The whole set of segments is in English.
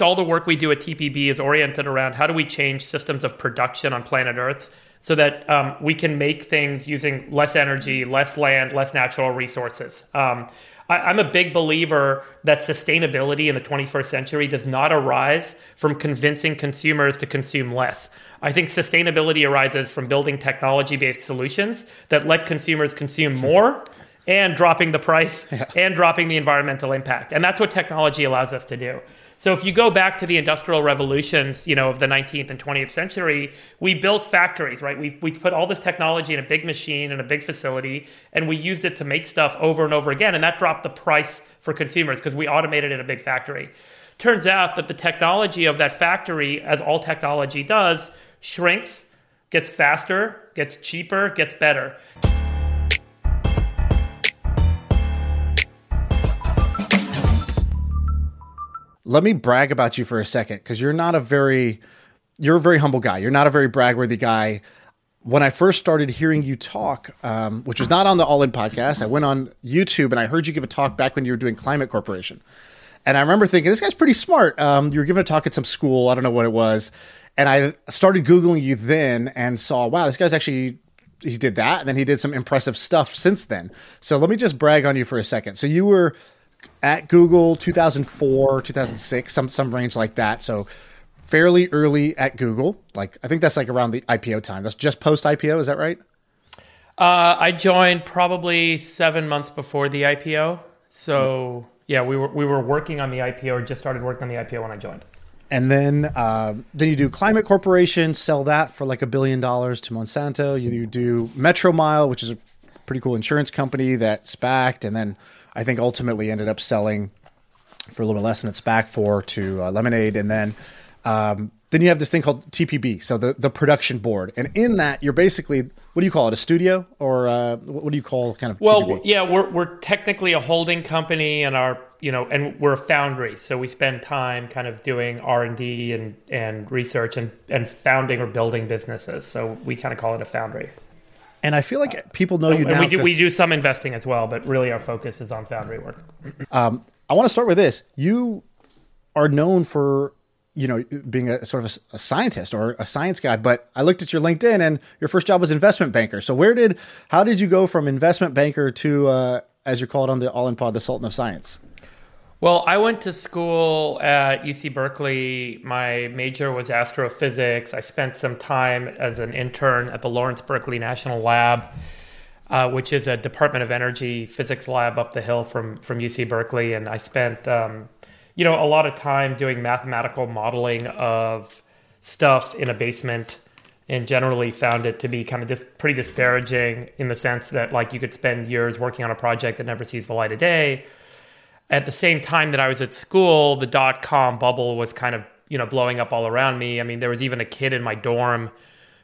all the work we do at TPB is oriented around how do we change systems of production on planet Earth so that um, we can make things using less energy, less land, less natural resources. Um, I, am a big believer that sustainability in the 21st century does not arise from convincing consumers to consume less. I think sustainability arises from building technology based solutions that let consumers consume more and dropping the price yeah. and dropping the environmental impact. And that's what technology allows us to do. So if you go back to the industrial revolutions, you know, of the 19th and 20th century, we built factories, right? We, we put all this technology in a big machine in a big facility, and we used it to make stuff over and over again. And that dropped the price for consumers because we automated in a big factory. Turns out that the technology of that factory, as all technology does, shrinks, gets faster, gets cheaper, gets better. Let me brag about you for a second because you're not a very you're a very humble guy. You're not a very bragworthy guy. When I first started hearing you talk, um, which was not on the All In podcast, I went on YouTube and I heard you give a talk back when you were doing Climate Corporation. And I remember thinking, this guy's pretty smart. Um, you were giving a talk at some school, I don't know what it was. And I started Googling you then and saw, wow, this guy's actually, he did that. And then he did some impressive stuff since then. So let me just brag on you for a second. So you were at Google 2004, 2006, some some range like that. So fairly early at Google. Like I think that's like around the IPO time. That's just post IPO. Is that right? Uh, I joined probably seven months before the IPO. So yeah, we were we were working on the IPO or just started working on the IPO when I joined. And then uh, then you do Climate Corporation, sell that for like a billion dollars to Monsanto. You, you do Metromile, which is a pretty cool insurance company that's backed, and then I think ultimately ended up selling for a little bit less than it's back for to uh, Lemonade, and then um, then you have this thing called TPB, so the the production board, and in that you're basically what do you call it, a studio or uh, what do you call kind of? Well, TPB? yeah, we're we're technically a holding company, and our you know, and we're a foundry, so we spend time kind of doing R and D and and research and and founding or building businesses. So we kind of call it a foundry. And I feel like people know you and now. We do, we do some investing as well, but really our focus is on foundry work. Um, I want to start with this. You are known for you know being a sort of a, a, scientist or a science guy but i looked at your linkedin and your first job was investment banker so where did how did you go from investment banker to uh, as you call it on the all in pod the sultan of science well, I went to school at UC Berkeley. My major was astrophysics. I spent some time as an intern at the Lawrence Berkeley National Lab, uh, which is a Department of Energy physics lab up the hill from from UC Berkeley. And I spent, um, you know, a lot of time doing mathematical modeling of stuff in a basement and generally found it to be kind of just pretty disparaging in the sense that like you could spend years working on a project that never sees the light of day at the same time that I was at school, the dot com bubble was kind of, you know, blowing up all around me. I mean, there was even a kid in my dorm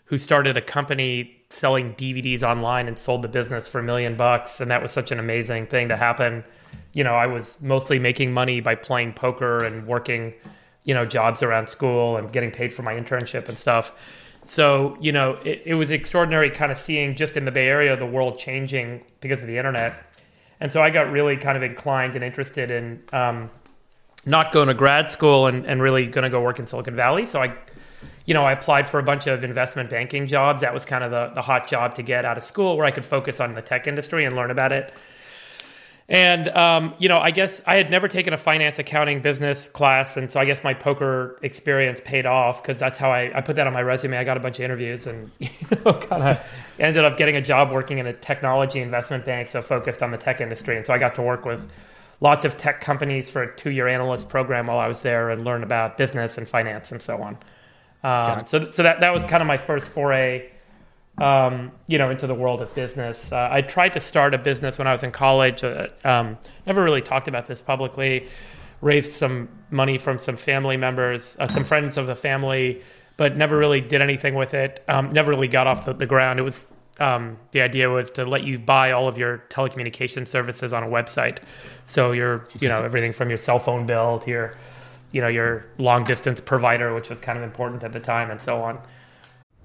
who started a company selling DVDs online and sold the business for a million bucks. And that was such an amazing thing to happen. You know, I was mostly making money by playing poker and working, you know, jobs around school and getting paid for my internship and stuff. So, you know, it, it was extraordinary kind of seeing just in the Bay Area the world changing because of the internet and so I got really kind of inclined and interested in um, not going to grad school and, and really going to go work in Silicon Valley. So I, you know, I applied for a bunch of investment banking jobs. That was kind of the, the hot job to get out of school where I could focus on the tech industry and learn about it. And um, you know, I guess I had never taken a finance accounting business class, and so I guess my poker experience paid off because that's how I, I put that on my resume. I got a bunch of interviews and you know, kind of ended up getting a job working in a technology investment bank, so focused on the tech industry. And so I got to work with lots of tech companies for a two-year analyst program while I was there and learn about business and finance and so on. Um, so, so that that was kind of my first foray um, you know, into the world of business. Uh, I tried to start a business when I was in college. Uh, um, never really talked about this publicly. Raised some money from some family members, uh, some friends of the family, but never really did anything with it. Um, never really got off the, the ground. It was um, the idea was to let you buy all of your telecommunication services on a website. So your, you know, everything from your cell phone bill to your, you know, your long distance provider, which was kind of important at the time, and so on.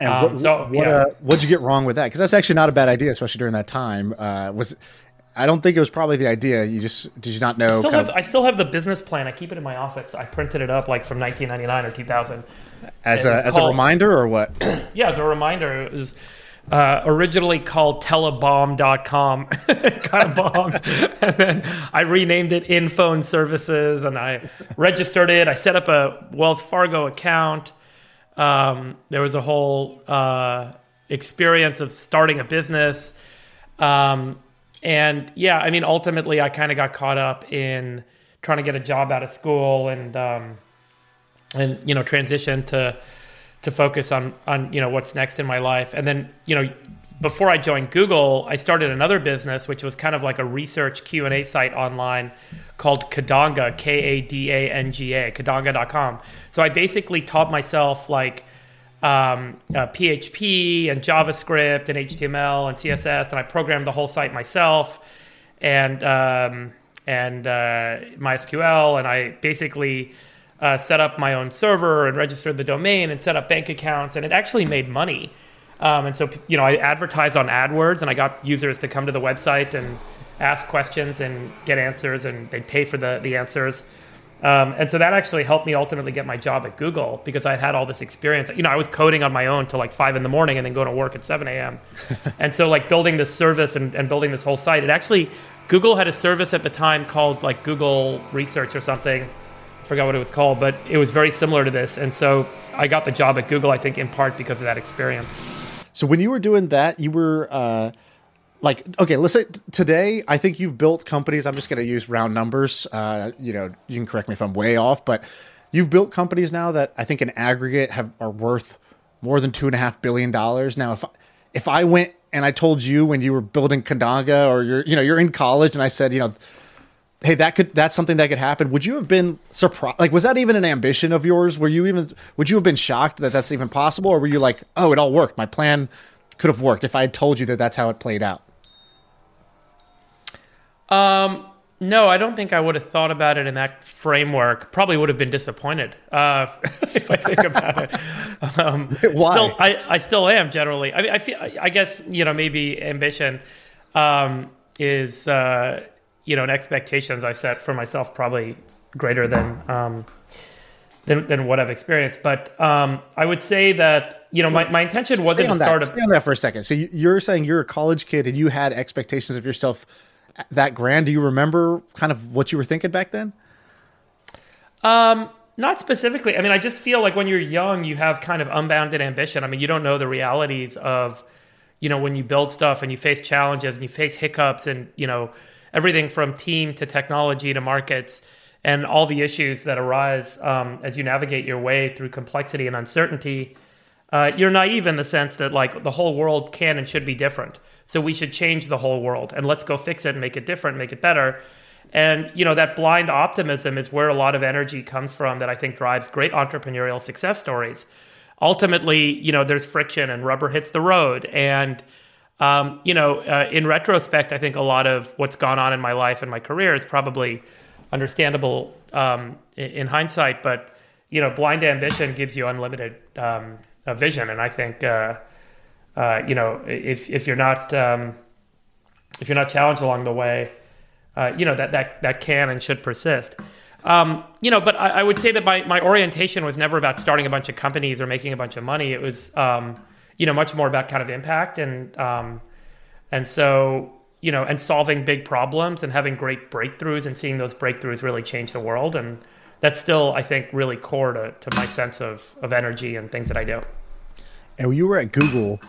And um, what, so, what, yeah. uh, what'd you get wrong with that? Because that's actually not a bad idea, especially during that time. Uh, was I don't think it was probably the idea. You just did you not know? I still, have, of, I still have the business plan. I keep it in my office. I printed it up like from 1999 or 2000. As a as called, a reminder or what? yeah, as a reminder. It was uh, originally called telebomb.com. kind of bombed. and then I renamed it InPhone Services and I registered it. I set up a Wells Fargo account. Um, there was a whole uh, experience of starting a business. Um, and yeah, I mean, ultimately, I kind of got caught up in trying to get a job out of school and, um, and you know, transition to to focus on on you know what's next in my life. And then you know, before I joined Google, I started another business which was kind of like a research Q and A site online called Kadanga, K A D A N G A, Kadanga.com. So I basically taught myself like um, uh, PHP and JavaScript and HTML and CSS, and I programmed the whole site myself and um, and uh, MySQL, and I basically uh, set up my own server and registered the domain and set up bank accounts, and it actually made money. Um, and so, you know, I advertised on AdWords, and I got users to come to the website and ask questions and get answers, and they'd pay for the the answers. Um, and so that actually helped me ultimately get my job at Google because I had all this experience. You know, I was coding on my own till like five in the morning and then going to work at 7 a.m. and so, like, building this service and, and building this whole site, it actually, Google had a service at the time called like Google Research or something I forgot what it was called, but it was very similar to this. And so I got the job at Google, I think, in part because of that experience. So when you were doing that, you were uh, like, okay, let's say today, I think you've built companies. I'm just going to use round numbers. Uh, you know, you can correct me if I'm way off, but you've built companies now that I think in aggregate have are worth more than two and a half billion dollars. Now, if if I went and I told you when you were building Kadanga or you're you know you're in college and I said you know hey that could that's something that could happen. Would you have been surprised like was that even an ambition of yours? Were you even would you have been shocked that that's even possible? Or were you like oh it all worked. My plan could have worked if i had told you that that's how it played out? Um no i don't think i would have thought about it in that framework. Probably would have been disappointed uh, if i think about it. Um, Why? Still, I, I still am generally. I mean i feel i guess you know maybe ambition um, is uh, you know, and expectations I set for myself probably greater than um, than, than what I've experienced. But um, I would say that you know my, my intention wasn't to start. A, stay on that for a second. So you're saying you're a college kid and you had expectations of yourself that grand. Do you remember kind of what you were thinking back then? Um, not specifically. I mean, I just feel like when you're young, you have kind of unbounded ambition. I mean, you don't know the realities of, you know, when you build stuff and you face challenges and you face hiccups and you know everything from team to technology to markets and all the issues that arise um, as you navigate your way through complexity and uncertainty. Uh, you're naive in the sense that like the whole world can and should be different. So we should change the whole world and let's go fix it and make it different, make it better. And you know that blind optimism is where a lot of energy comes from that I think drives great entrepreneurial success stories. Ultimately, you know, there's friction and rubber hits the road and um, you know, uh, in retrospect, I think a lot of what's gone on in my life and my career is probably understandable um, in, in, hindsight. But you know, blind ambition gives you unlimited um, vision, and I think uh, uh, you know if if you're not um, if you're not challenged along the way, uh, you know that that that can and should persist. Um, you know, but I, I, would say that my, my orientation was never about starting a bunch of companies or making a bunch of money. It was um, you know much more about kind of impact and um, and so you know and solving big problems and having great breakthroughs and seeing those breakthroughs really change the world and that's still I think really core to, to my sense of of energy and things that I do. And you were at Google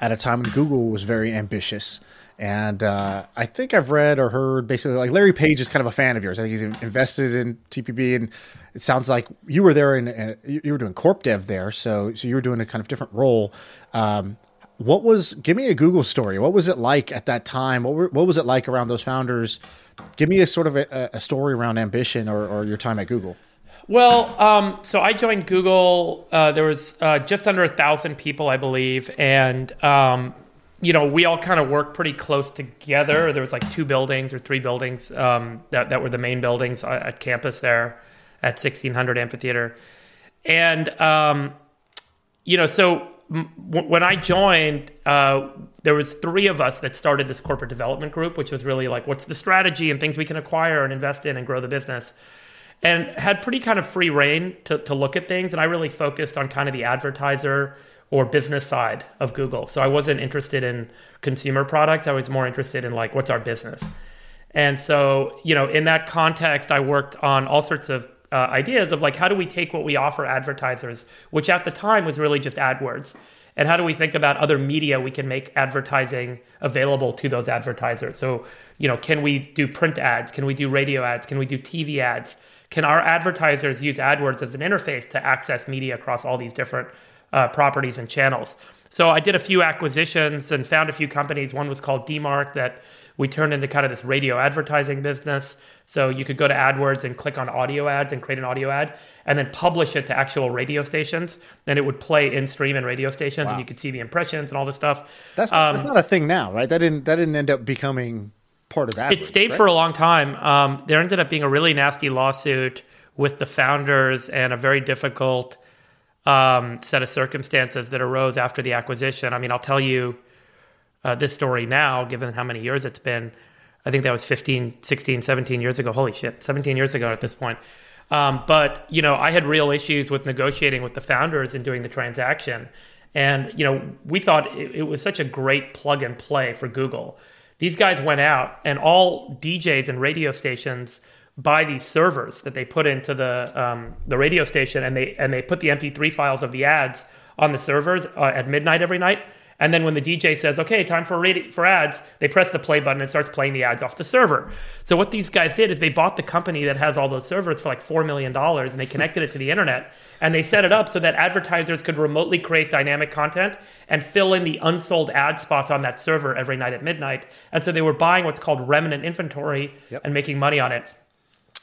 at a time when Google was very ambitious. And uh, I think I've read or heard basically like Larry Page is kind of a fan of yours. I think he's invested in TPB, and it sounds like you were there and you were doing corp dev there. So so you were doing a kind of different role. Um, what was give me a Google story? What was it like at that time? What were, what was it like around those founders? Give me a sort of a, a story around ambition or, or your time at Google. Well, um, so I joined Google. Uh, there was uh, just under a thousand people, I believe, and um, you know we all kind of worked pretty close together. There was like two buildings or three buildings um, that that were the main buildings at campus there at 1600 Amphitheater, and um, you know so when I joined, uh, there was three of us that started this corporate development group, which was really like, what's the strategy and things we can acquire and invest in and grow the business, and had pretty kind of free reign to, to look at things. And I really focused on kind of the advertiser or business side of Google. So I wasn't interested in consumer products. I was more interested in like, what's our business? And so, you know, in that context, I worked on all sorts of uh, ideas of like how do we take what we offer advertisers, which at the time was really just AdWords, and how do we think about other media we can make advertising available to those advertisers? So, you know, can we do print ads? Can we do radio ads? Can we do TV ads? Can our advertisers use AdWords as an interface to access media across all these different uh, properties and channels? So I did a few acquisitions and found a few companies. One was called DMARC that we turned into kind of this radio advertising business. So you could go to AdWords and click on audio ads and create an audio ad and then publish it to actual radio stations. And it would play in stream in radio stations wow. and you could see the impressions and all this stuff. That's, um, that's, not a thing now, right? That didn't that didn't end up becoming part of that. It stayed right? for a long time. Um, there ended up being a really nasty lawsuit with the founders and a very difficult um, set of circumstances that arose after the acquisition. I mean, I'll tell you uh, this story now, given how many years it's been. I think that was 15, 16, 17 years ago. Holy shit, 17 years ago at this point. Um, but, you know, I had real issues with negotiating with the founders and doing the transaction. And, you know, we thought it, it was such a great plug and play for Google. These guys went out and all DJs and radio stations buy these servers that they put into the um, the radio station and they and they put the MP3 files of the ads on the servers uh, at midnight every night and then when the DJ says, okay, time for, radi- for ads, they press the play button and starts playing the ads off the server. So what these guys did is they bought the company that has all those servers for like $4 million and they connected it to the internet and they set it up so that advertisers could remotely create dynamic content and fill in the unsold ad spots on that server every night at midnight. And so they were buying what's called remnant inventory yep. and making money on it.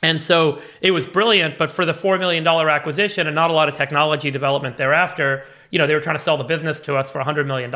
And so it was brilliant, but for the $4 million acquisition and not a lot of technology development thereafter, you know, they were trying to sell the business to us for $100 million.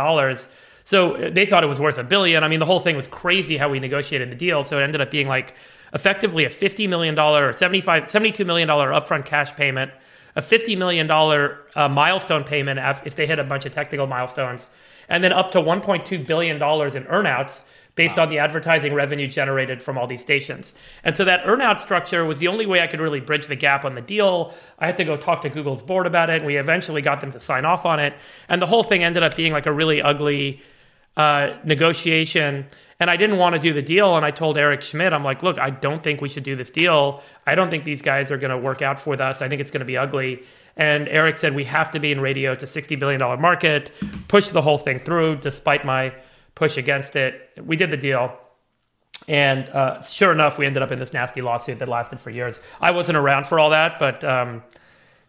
So they thought it was worth a billion. I mean, the whole thing was crazy how we negotiated the deal. So it ended up being like effectively a $50 million or 75, $72 million upfront cash payment, a $50 million uh, milestone payment if they hit a bunch of technical milestones, and then up to $1.2 billion in earnouts based wow. on the advertising revenue generated from all these stations. And so that earnout structure was the only way I could really bridge the gap on the deal. I had to go talk to Google's board about it. And we eventually got them to sign off on it. And the whole thing ended up being like a really ugly uh, negotiation. And I didn't want to do the deal. And I told Eric Schmidt, I'm like, look, I don't think we should do this deal. I don't think these guys are going to work out for us. I think it's going to be ugly. And Eric said, we have to be in radio. It's a $60 billion market. Push the whole thing through, despite my push against it. We did the deal. And uh, sure enough, we ended up in this nasty lawsuit that lasted for years. I wasn't around for all that, but um,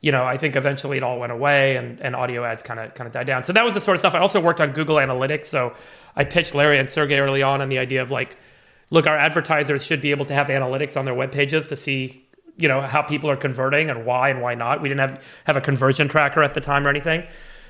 you know, I think eventually it all went away, and, and audio ads kind of kind of died down. So that was the sort of stuff. I also worked on Google Analytics, so I pitched Larry and Sergey early on on the idea of like, look, our advertisers should be able to have analytics on their web pages to see, you know, how people are converting and why and why not. We didn't have have a conversion tracker at the time or anything.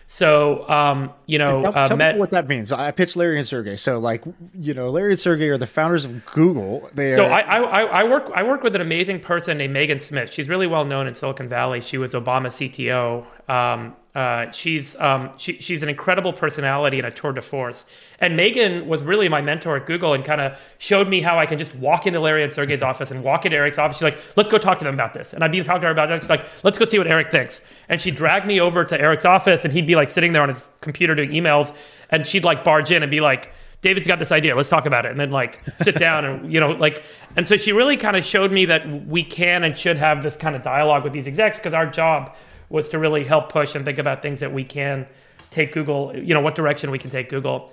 So, um, you know, tell, uh, tell met, me what that means. I pitched Larry and Sergey. So, like, you know, Larry and Sergey are the founders of Google. They so are... I, I, I work I work with an amazing person named Megan Smith. She's really well known in Silicon Valley. She was Obama's CTO. Um, uh, she's um, she, she's an incredible personality and a tour de force. And Megan was really my mentor at Google and kind of showed me how I can just walk into Larry and Sergey's office and walk into Eric's office. She's like, "Let's go talk to them about this." And I'd be talking to her about it. She's like, "Let's go see what Eric thinks." And she'd drag me over to Eric's office, and he'd be like sitting there on his computer doing emails, and she'd like barge in and be like. David's got this idea. Let's talk about it. And then like sit down and you know like and so she really kind of showed me that we can and should have this kind of dialogue with these execs because our job was to really help push and think about things that we can take Google, you know, what direction we can take Google.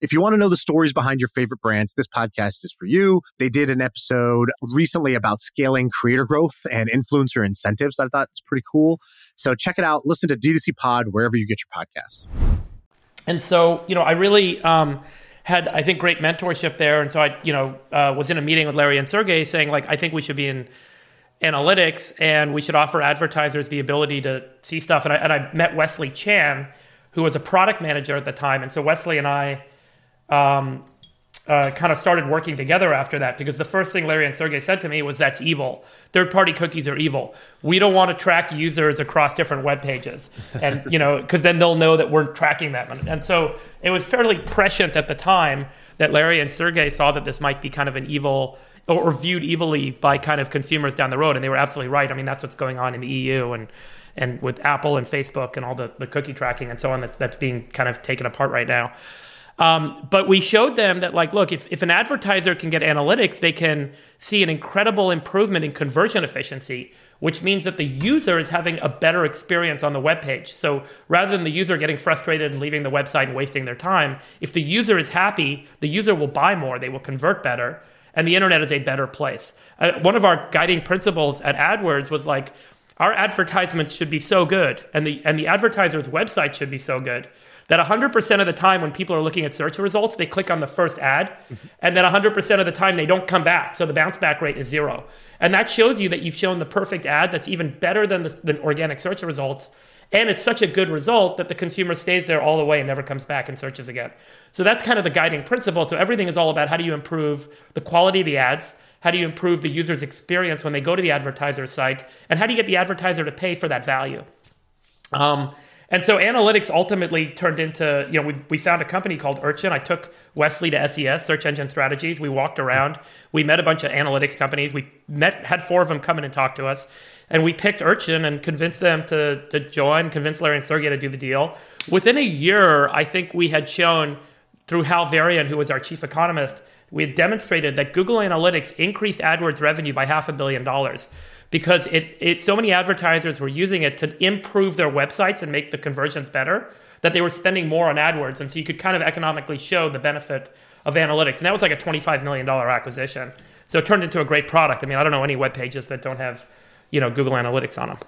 If you want to know the stories behind your favorite brands, this podcast is for you. They did an episode recently about scaling creator growth and influencer incentives. I thought it's pretty cool. So check it out. Listen to D2C Pod wherever you get your podcasts. And so, you know, I really um, had, I think, great mentorship there. And so I, you know, uh, was in a meeting with Larry and Sergey saying, like, I think we should be in analytics and we should offer advertisers the ability to see stuff. And I, and I met Wesley Chan, who was a product manager at the time. And so Wesley and I, um, uh, kind of started working together after that because the first thing Larry and Sergey said to me was that's evil. Third party cookies are evil. We don't want to track users across different web pages. And, you know, because then they'll know that we're tracking them. And, and, so it was fairly prescient at the time that Larry and Sergey saw that this might be kind of an evil or, or viewed evilly by kind of consumers down the road. And they were absolutely right. I mean, that's what's going on in the EU and and with Apple and Facebook and all the, the cookie tracking and so on that, that's being kind of taken apart right now. Um, but we showed them that, like, look, if, if an advertiser can get analytics, they can see an incredible improvement in conversion efficiency, which means that the user is having a better experience on the web page. So rather than the user getting frustrated and leaving the website and wasting their time, if the user is happy, the user will buy more, they will convert better, and the internet is a better place. Uh, one of our guiding principles at AdWords was like, our advertisements should be so good, and the and the advertiser's website should be so good that 100% of the time when people are looking at search results, they click on the first ad, mm-hmm. and then 100% of the time they don't come back. So the bounce back rate is zero. And that shows you that you've shown the perfect ad that's even better than the than organic search results. And it's such a good result that the consumer stays there all the way and never comes back and searches again. So that's kind of the guiding principle. So everything is all about how do you improve the quality of the ads? How do you improve the user's experience when they go to the advertiser's site? And how do you get the advertiser to pay for that value? Um, and so analytics ultimately turned into, you know, we, we found a company called Urchin. I took Wesley to SES, Search Engine Strategies. We walked around. We met a bunch of analytics companies. We met, had four of them come in and talk to us. And we picked Urchin and convinced them to, to join, convinced Larry and Sergey to do the deal. Within a year, I think we had shown through Hal Varian, who was our chief economist, we had demonstrated that Google Analytics increased AdWords revenue by half a billion dollars because it, it so many advertisers were using it to improve their websites and make the conversions better that they were spending more on AdWords. And so you could kind of economically show the benefit of analytics. And that was like a $25 million acquisition. So it turned into a great product. I mean, I don't know any web pages that don't have, you know, Google Analytics on them.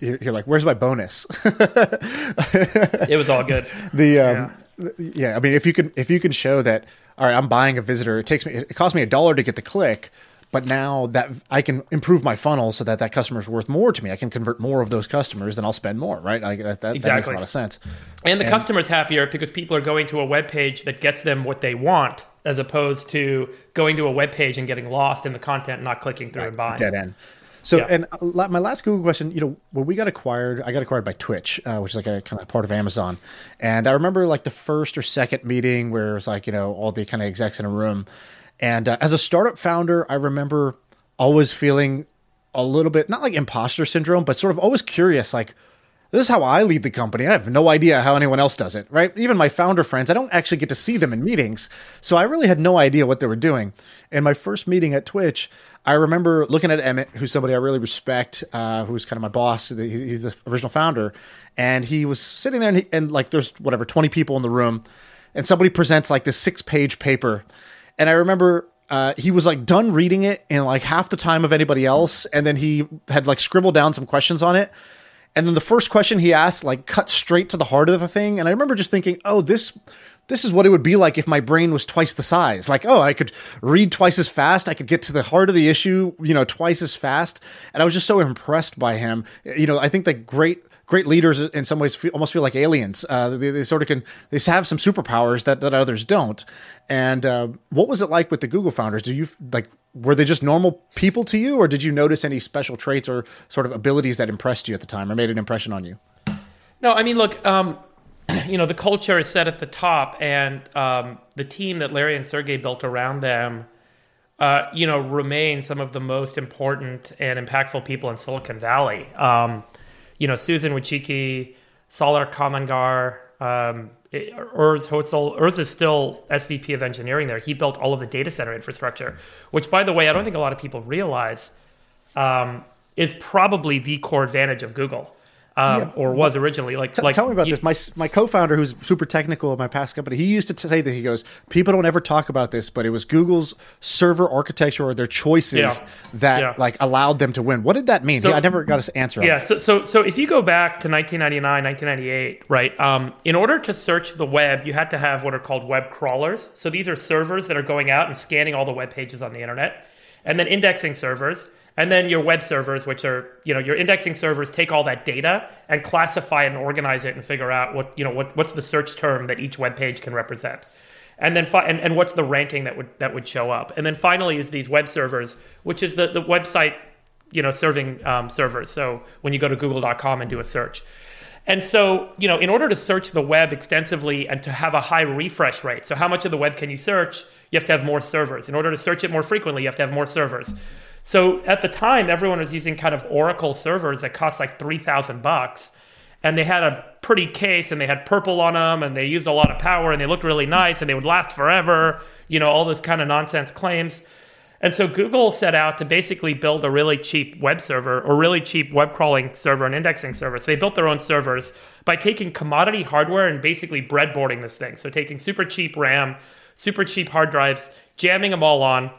You're like, where's my bonus? it was all good. The um, yeah. yeah, I mean, if you can if you can show that, all right, I'm buying a visitor. It takes me it costs me a dollar to get the click, but now that I can improve my funnel so that that customer is worth more to me, I can convert more of those customers, then I'll spend more, right? Like that, that, exactly. that makes a lot of sense. And the and, customer's happier because people are going to a web page that gets them what they want, as opposed to going to a web page and getting lost in the content and not clicking through right, and buying. Dead end. So, yeah. and my last Google question, you know, when we got acquired, I got acquired by Twitch, uh, which is like a kind of part of Amazon. And I remember like the first or second meeting where it was like, you know, all the kind of execs in a room. And uh, as a startup founder, I remember always feeling a little bit, not like imposter syndrome, but sort of always curious, like, this is how I lead the company. I have no idea how anyone else does it, right? Even my founder friends, I don't actually get to see them in meetings. So I really had no idea what they were doing. In my first meeting at Twitch, I remember looking at Emmett, who's somebody I really respect, uh, who's kind of my boss. He's the original founder. And he was sitting there and, he, and like there's whatever, 20 people in the room. And somebody presents like this six page paper and I remember uh, he was like done reading it in like half the time of anybody else, and then he had like scribbled down some questions on it. And then the first question he asked like cut straight to the heart of the thing. And I remember just thinking, oh, this this is what it would be like if my brain was twice the size. Like, oh, I could read twice as fast. I could get to the heart of the issue, you know, twice as fast. And I was just so impressed by him. You know, I think that great great leaders in some ways feel, almost feel like aliens. Uh, they, they, sort of can they have some superpowers that, that others don't. And uh, what was it like with the Google founders? Do you like were they just normal people to you, or did you notice any special traits or sort of abilities that impressed you at the time or made an impression on you? No, I mean, look, um, you know, the culture is set at the top, and um, the team that Larry and Sergey built around them uh, you know, remain some of the most important and impactful people in Silicon Valley. Um, you know, Susan Wojcicki, Salar Kamangar, um, Urs Hölzle, Urs is still SVP of engineering there. He built all of the data center infrastructure, which, by the way, I don't think a lot of people realize um, is probably the core advantage of Google um, yeah. or was originally. Like, T- like tell me about you, this. My my co-founder, who's super technical of my past company, he used to say that he goes, people don't ever talk about this, but it was Google's server architecture or their choices yeah. that yeah. like allowed them to win. What did that mean? So, I never got an answer. Yeah. So, so so if you go back to 1999, 1998, right? Um, in order to search the web, you had to have what are called web crawlers. So these are servers that are going out and scanning all the web pages on the internet, and then indexing servers and then your web servers, which are, you know, your indexing servers take all that data and classify and organize it and figure out what, you know, what, what's the search term that each web page can represent. And then, fi- and, and what's the ranking that would, that would show up. And then finally is these web servers, which is the, the website, you know, serving um, servers. So when you go to google.com and do a search. And so, you know, in order to search the web extensively and to have a high refresh rate, so how much of the web can you search? You have to have more servers. In order to search it more frequently, you have to have more servers. So at the time, everyone was using kind of Oracle servers that cost like three thousand bucks, and they had a pretty case, and they had purple on them, and they used a lot of power, and they looked really nice, and they would last forever. You know, all those kind of nonsense claims. And so Google set out to basically build a really cheap web server or really cheap web crawling server and indexing server. So they built their own servers by taking commodity hardware and basically breadboarding this thing. So taking super cheap RAM, super cheap hard drives, jamming them all on,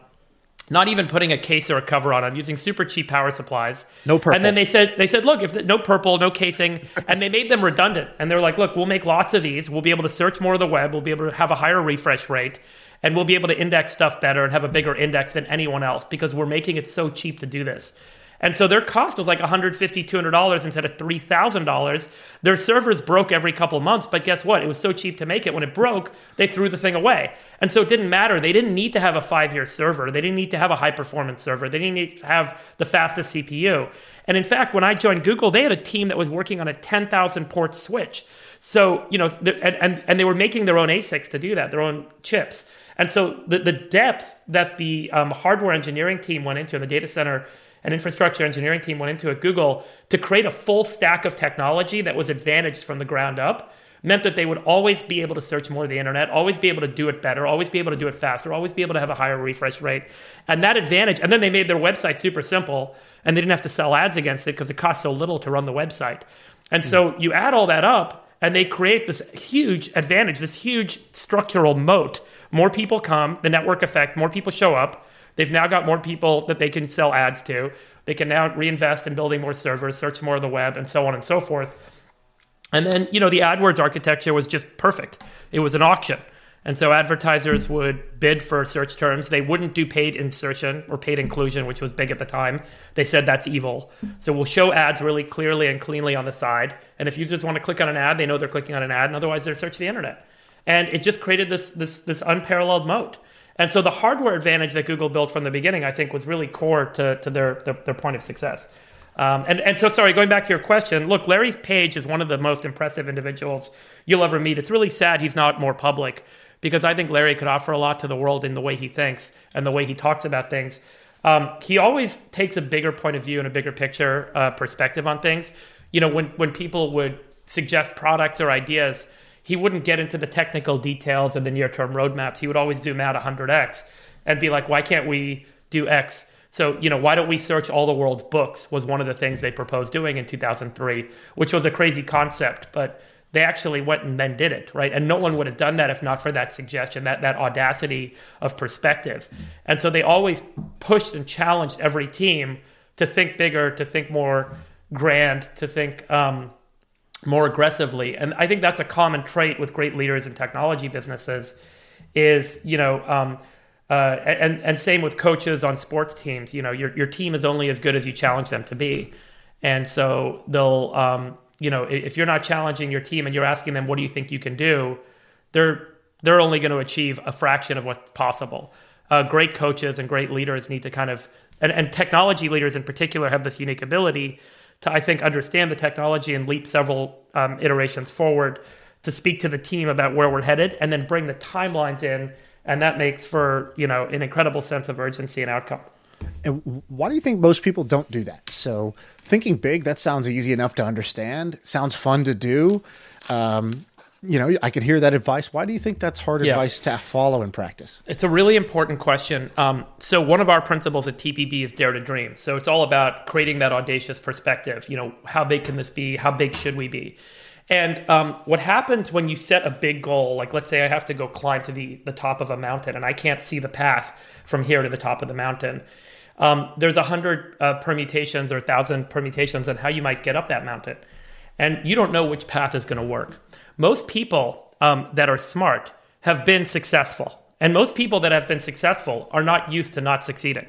not even putting a case or a cover on. I'm using super cheap power supplies. No purple. And then they said they said, look, if the, no purple, no casing, and they made them redundant. And they're like, look, we'll make lots of these. We'll be able to search more of the web. We'll be able to have a higher refresh rate, and we'll be able to index stuff better and have a bigger index than anyone else because we're making it so cheap to do this. And so their cost was like $150, $200 instead of $3,000. Their servers broke every couple months, but guess what? It was so cheap to make it. When it broke, they threw the thing away. And so it didn't matter. They didn't need to have a five year server. They didn't need to have a high performance server. They didn't need to have the fastest CPU. And in fact, when I joined Google, they had a team that was working on a 10,000 port switch. So, you know, and, and, and they were making their own ASICs to do that, their own chips. And so the, the depth that the um, hardware engineering team went into in the data center and infrastructure engineering team went into at Google to create a full stack of technology that was advantaged from the ground up meant that they would always be able to search more of the internet, always be able to do it better, always be able to do it faster, always be able to have a higher refresh rate. And that advantage, and then they made their website super simple and they didn't have to sell ads against it because it costs so little to run the website. And so hmm. you add all that up and they create this huge advantage, this huge structural moat. More people come, the network effect, more people show up. They've now got more people that they can sell ads to. They can now reinvest in building more servers, search more of the web, and so on and so forth. And then, you know, the AdWords architecture was just perfect. It was an auction. And so advertisers would bid for search terms. They wouldn't do paid insertion or paid inclusion, which was big at the time. They said that's evil. So we'll show ads really clearly and cleanly on the side. And if users want to click on an ad, they know they're clicking on an ad, and otherwise they're searching the internet. And it just created this this this unparalleled moat. And so the hardware advantage that Google built from the beginning, I think, was really core to, to their, their, their point of success. Um, and, and so, sorry, going back to your question, look, Larry Page is one of the most impressive individuals you'll ever meet. It's really sad he's not more public because I think Larry could offer a lot to the world in the way he thinks and the way he talks about things. Um, he always takes a bigger point of view and a bigger picture uh, perspective on things. You know, when, when people would suggest products or ideas, he wouldn't get into the technical details or the near term roadmaps. He would always zoom out 100x and be like, why can't we do X? So, you know, why don't we search all the world's books was one of the things they proposed doing in 2003, which was a crazy concept, but they actually went and then did it, right? And no one would have done that if not for that suggestion, that that audacity of perspective. And so they always pushed and challenged every team to think bigger, to think more grand, to think um, more aggressively. And I think that's a common trait with great leaders in technology businesses is, you know, um, uh, and, and same with coaches on sports teams, you know, your, your team is only as good as you challenge them to be. And so they'll, um, you know, if you're not challenging your team and you're asking them, what do you think you can do? They're, they're only going to achieve a fraction of what's possible. Uh, great coaches and great leaders need to kind of, and, and technology leaders in particular have this unique ability to I think understand the technology and leap several um, iterations forward to speak to the team about where we're headed, and then bring the timelines in and that makes for you know an incredible sense of urgency and outcome. And why do you think most people don't do that? So thinking big, that sounds easy enough to understand. Sounds fun to do. Um, you know, I could hear that advice. Why do you think that's hard yeah. advice to follow in practice? It's a really important question. Um, so one of our principles at TPB is dare to dream. So it's all about creating that audacious perspective. You know, how big can this be? How big should we be? And um, what happens when you set a big goal, like let's say I have to go climb to the, the top of a mountain and I can't see the path from here to the top of the mountain. Um, there's a hundred uh, permutations or a thousand permutations on how you might get up that mountain. And you don't know which path is going to work. Most people um, that are smart have been successful. And most people that have been successful are not used to not succeeding.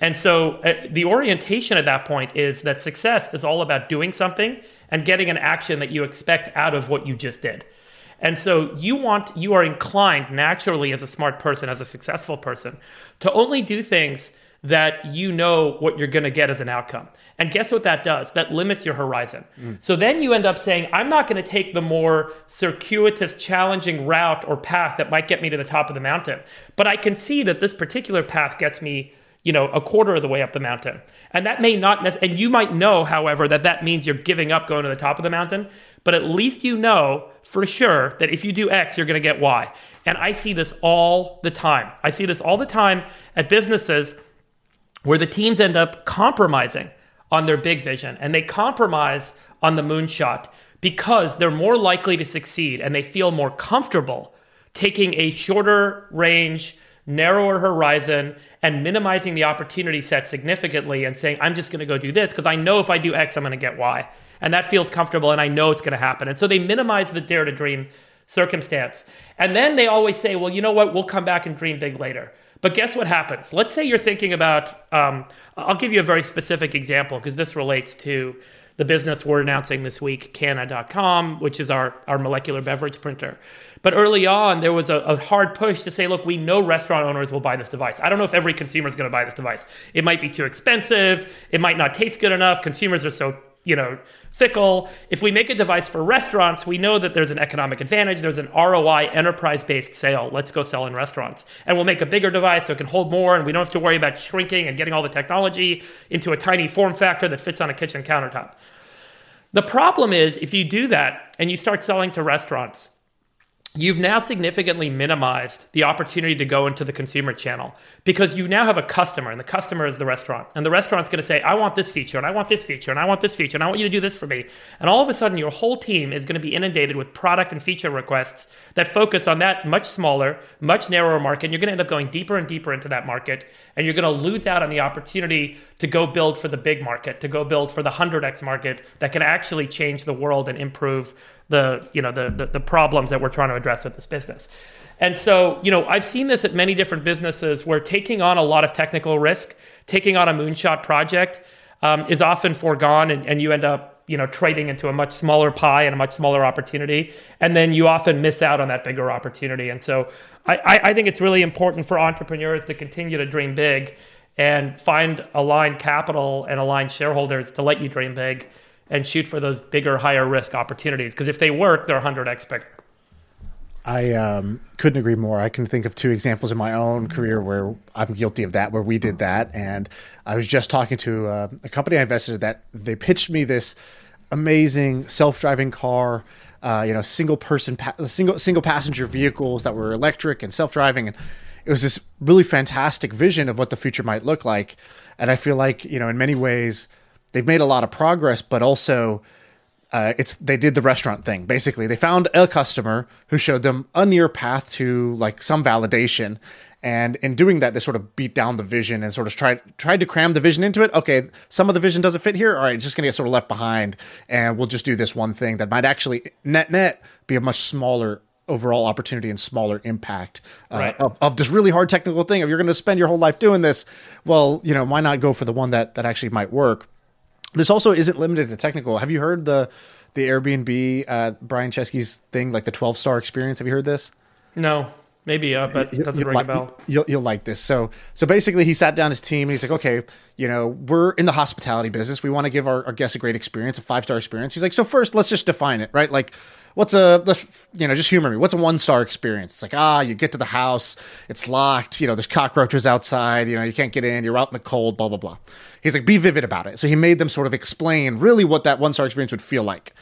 And so uh, the orientation at that point is that success is all about doing something and getting an action that you expect out of what you just did. And so you want you are inclined naturally as a smart person, as a successful person, to only do things that you know what you're going to get as an outcome. And guess what that does? That limits your horizon. Mm. So then you end up saying, I'm not going to take the more circuitous, challenging route or path that might get me to the top of the mountain. But I can see that this particular path gets me you know, a quarter of the way up the mountain. And that may not, and you might know, however, that that means you're giving up going to the top of the mountain, but at least you know for sure that if you do X, you're going to get Y. And I see this all the time. I see this all the time at businesses where the teams end up compromising on their big vision and they compromise on the moonshot because they're more likely to succeed and they feel more comfortable taking a shorter range narrower horizon and minimizing the opportunity set significantly and saying, I'm just going to go do this because I know if I do X, I'm going to get Y. And that feels comfortable and I know it's going to happen. And so they minimize the dare to dream circumstance. And then they always say, well, you know what? We'll come back and dream big later. But guess what happens? Let's say you're thinking about, um, I'll give you a very specific example because this relates to the business we're announcing this week, Cana.com, which is our, our molecular beverage printer. But early on, there was a, a, hard push to say, look, we know restaurant owners will buy this device. I don't know if every consumer is going to buy this device. It might be too expensive. It might not taste good enough. Consumers are so you know fickle. If we make a device for restaurants we know that there's an economic advantage. There's an roi enterprise based sale. Let's go sell in restaurants. And we'll make a bigger device so it can hold more and we don't have to worry about shrinking and getting all the technology into a tiny form factor that fits on a kitchen countertop. The problem is if you do that and you start selling to restaurants you've now significantly minimized the opportunity to go into the consumer channel because you now have a customer and the customer is the restaurant. And the restaurant's going to say i want this feature and i want this feature and i want this feature and i want you to do this for me. And all of a sudden your whole team is going to be inundated with product and feature requests that focus on that much smaller much narrower market. And you're going to end up going deeper and deeper into that market and you're going to lose out on the opportunity to go build for the big market to go build for the 100x market that can actually change the world and improve the you know the, the, the problems that we're trying to address with this business. And so, you know, I've seen this at many different businesses where taking on a lot of technical risk, taking on a moonshot project, um, is often foregone, and, and you end up, you know, trading into a much smaller pie and a much smaller opportunity, and then you often miss out on that bigger opportunity. And so, I, I think it's really important for entrepreneurs to continue to dream big and find aligned capital and aligned shareholders to let you dream big and shoot for those bigger, higher risk opportunities. Because if they work, they're 100x bigger. I um, couldn't agree more. I can think of two examples in my own career where I'm guilty of that, where we did that. And I was just talking to uh, a company I invested in that they pitched me this amazing self-driving car, uh, you know, single person, pa- single single passenger vehicles that were electric and self-driving, and it was this really fantastic vision of what the future might look like. And I feel like you know, in many ways they've made a lot of progress, but also uh, it's they did the restaurant thing. Basically, they found a customer who showed them a near path to like some validation, and in doing that, they sort of beat down the vision and sort of tried tried to cram the vision into it. Okay, some of the vision doesn't fit here. All right, it's just going to get sort of left behind, and we'll just do this one thing that might actually net net be a much smaller overall opportunity and smaller impact uh, right. of, of, this really hard technical thing. If you're going to spend your whole life doing this, well, you know, why not go for the one that that actually might work? This also isn't limited to technical. Have you heard the the Airbnb uh, Brian Chesky's thing, like the twelve star experience? Have you heard this? No. Maybe, uh, but doesn't you'll ring a bell. You'll, you'll like this. So, so basically, he sat down his team. And he's like, okay, you know, we're in the hospitality business. We want to give our, our guests a great experience, a five star experience. He's like, so first, let's just define it, right? Like, what's a, let's, you know, just humor me. What's a one star experience? It's like, ah, you get to the house, it's locked. You know, there's cockroaches outside. You know, you can't get in. You're out in the cold. Blah blah blah. He's like, be vivid about it. So he made them sort of explain really what that one star experience would feel like.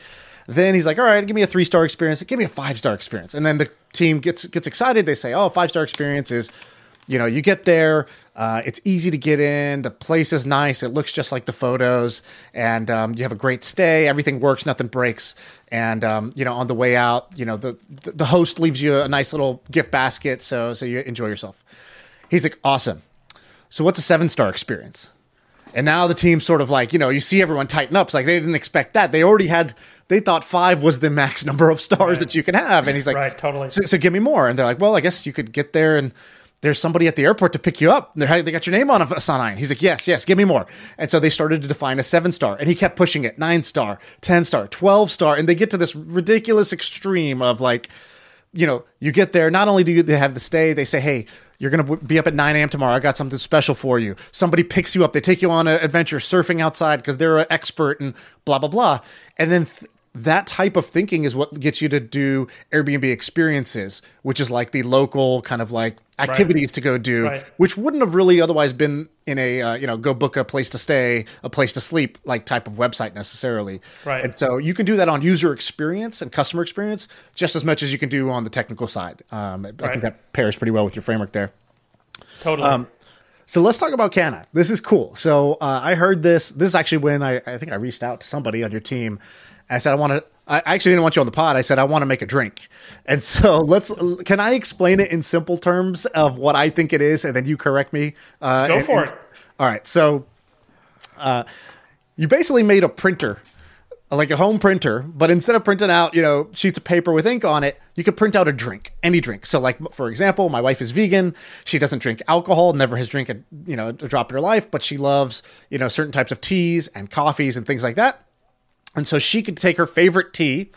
Then he's like, "All right, give me a three star experience. Give me a five star experience." And then the team gets gets excited. They say, "Oh, five star experience is, you know, you get there. Uh, it's easy to get in. The place is nice. It looks just like the photos, and um, you have a great stay. Everything works. Nothing breaks. And um, you know, on the way out, you know, the the host leaves you a nice little gift basket, so so you enjoy yourself." He's like, "Awesome. So what's a seven star experience?" And now the team sort of like, you know, you see everyone tighten up. It's like they didn't expect that. They already had, they thought five was the max number of stars that you can have. And he's like, Right, totally. So, so give me more. And they're like, well, I guess you could get there and there's somebody at the airport to pick you up. They're, they got your name on a sign. He's like, yes, yes, give me more. And so they started to define a seven star and he kept pushing it nine star, 10 star, 12 star. And they get to this ridiculous extreme of like, you know, you get there. Not only do you have the stay, they say, "Hey, you're going to be up at 9 a.m. tomorrow. I got something special for you." Somebody picks you up. They take you on an adventure surfing outside because they're an expert and blah blah blah. And then th- that type of thinking is what gets you to do Airbnb experiences, which is like the local kind of like activities to go do, Right. which wouldn't have really otherwise been in a uh, you know go book a place to stay, a place to sleep like type of website necessarily. Right. And so you can do that on user experience and customer experience just as much as you can do on the technical side. Um, I think that pairs pretty well with your framework there. Totally. Um, So let's talk about Cana. This is cool. So uh, I heard this. This is actually when I, I think I reached out to somebody on your team. I said I want to. I actually didn't want you on the pod. I said I want to make a drink. And so let's. Can I explain it in simple terms of what I think it is, and then you correct me. Uh, Go and- for and- it. All right. So, uh, you basically made a printer, like a home printer, but instead of printing out, you know, sheets of paper with ink on it, you could print out a drink, any drink. So, like for example, my wife is vegan. She doesn't drink alcohol, never has drank a you know a drop in her life, but she loves you know certain types of teas and coffees and things like that. And so she could take her favorite tea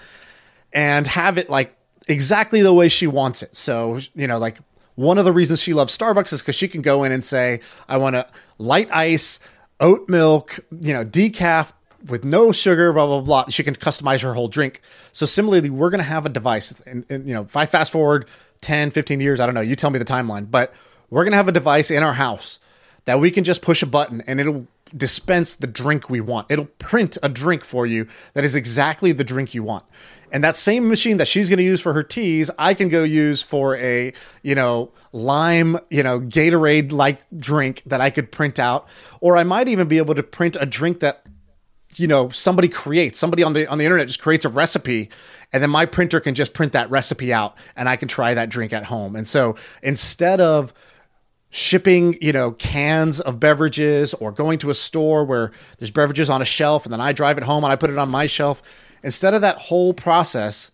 and have it like exactly the way she wants it. So, you know, like one of the reasons she loves Starbucks is because she can go in and say, I want a light ice, oat milk, you know, decaf with no sugar, blah, blah, blah. She can customize her whole drink. So, similarly, we're going to have a device. And, and, you know, if I fast forward 10, 15 years, I don't know, you tell me the timeline, but we're going to have a device in our house that we can just push a button and it'll dispense the drink we want. It'll print a drink for you that is exactly the drink you want. And that same machine that she's going to use for her teas, I can go use for a, you know, lime, you know, Gatorade like drink that I could print out. Or I might even be able to print a drink that you know somebody creates somebody on the on the internet just creates a recipe and then my printer can just print that recipe out and i can try that drink at home and so instead of shipping you know cans of beverages or going to a store where there's beverages on a shelf and then i drive it home and i put it on my shelf instead of that whole process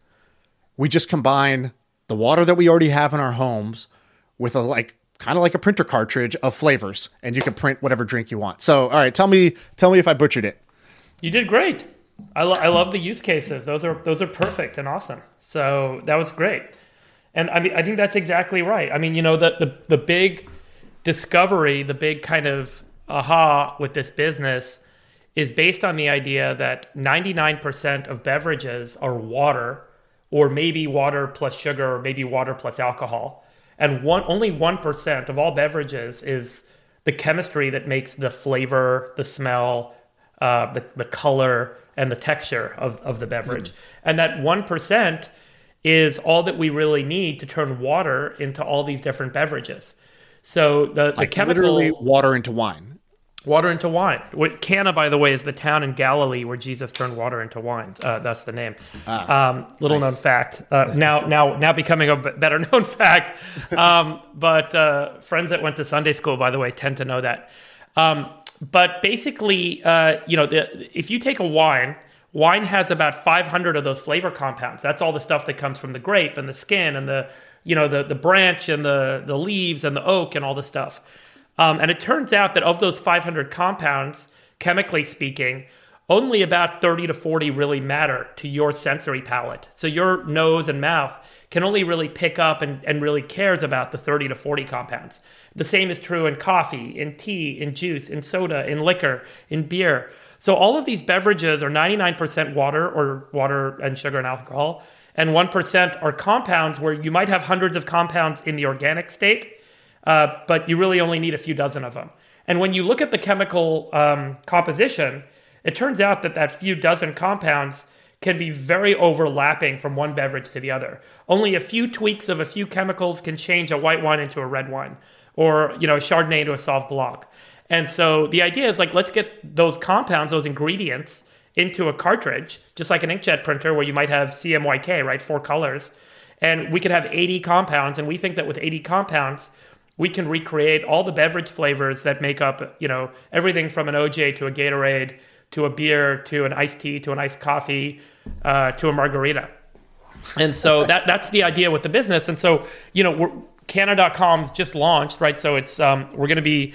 we just combine the water that we already have in our homes with a like kind of like a printer cartridge of flavors and you can print whatever drink you want so all right tell me tell me if i butchered it You did great. I, lo- I love the use cases. Those are those are perfect and awesome. So that was great. And I mean, I think that's exactly right. I mean, you know, the the, the big discovery, the big kind of aha with this business is based on the idea that 99% of beverages are water or maybe water plus sugar or maybe water plus alcohol. And one only 1% of all beverages is the chemistry that makes the flavor, the smell, uh, the, the color, and the texture of, of the beverage. And that 1% is all that we really need to turn water into all these different beverages. So the, the like chemical literally water into wine. water into wine. What Cana, by the way, is the town in Galilee where Jesus turned water into wine. Uh, that's the name. um, little known fact. Uh, now, now, now becoming a better known fact. Um, but uh, friends that went to Sunday school, by the way, tend to know that. Um, but basically, uh, you know, the, if you take a wine, wine has about 500 of those flavor compounds. That's all the stuff that comes from the grape and the skin and the, you know, the the branch and the the leaves and the oak and all the stuff. Um, and it turns out that of those 500 compounds, chemically speaking, only about 30 to 40 really matter to your sensory palate. So your nose and mouth can only really pick up and, and really cares about the 30 to 40 compounds. The same is true in coffee, in tea, in juice, in soda, in liquor, in beer. So all of these beverages are 99% water or water and sugar and alcohol, and 1% are compounds where you might have hundreds of compounds in the organic state, uh, but you really only need a few dozen of them. And when you look at the chemical um, composition, it turns out that that few dozen compounds can be very overlapping from one beverage to the other. Only a few tweaks of a few chemicals can change a white wine into a red wine or, you know, a Chardonnay into a Sauv Blanc. And so the idea is like let's get those compounds, those ingredients into a cartridge, just like an inkjet printer where you might have CMYK, right? Four colors. And we could have 80 compounds and we think that with 80 compounds we can recreate all the beverage flavors that make up, you know, everything from an OJ to a Gatorade to a beer to an iced tea to an iced coffee uh, to a margarita. And so that that's the idea with the business. And so you know, we're, Cana.com's just launched, right? So it's um, we're going to be.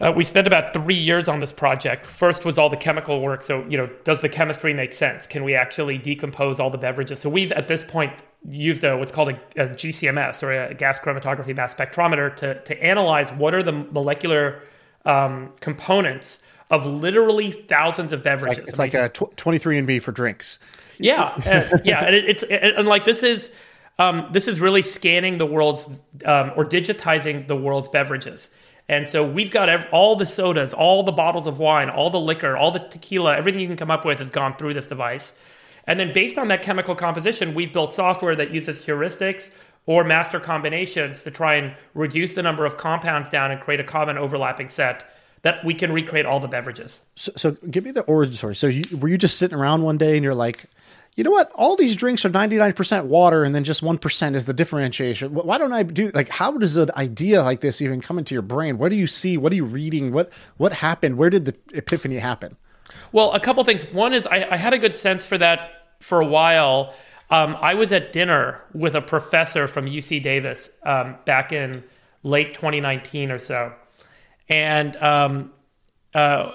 Uh, we spent about three years on this project. First was all the chemical work. So, you know, does the chemistry make sense? Can we actually decompose all the beverages? So, we've at this point used a, what's called a, a GCMS or a gas chromatography mass spectrometer to, to analyze what are the molecular um, components of literally thousands of beverages. It's like, it's like a tw- 23andMe for drinks. Yeah, uh, yeah, and it, it's and like this is um, this is really scanning the world's um, or digitizing the world's beverages. And so we've got ev- all the sodas, all the bottles of wine, all the liquor, all the tequila, everything you can come up with has gone through this device. And then based on that chemical composition, we've built software that uses heuristics or master combinations to try and reduce the number of compounds down and create a common overlapping set that we can recreate all the beverages. So, so give me the origin story. So you, were you just sitting around one day and you're like, you know what? All these drinks are 99% water and then just 1% is the differentiation. Why don't I do like how does an idea like this even come into your brain? What do you see? What are you reading? What what happened? Where did the epiphany happen? Well, a couple things. One is I, I had a good sense for that for a while. Um, I was at dinner with a professor from UC Davis um, back in late 2019 or so and um, uh,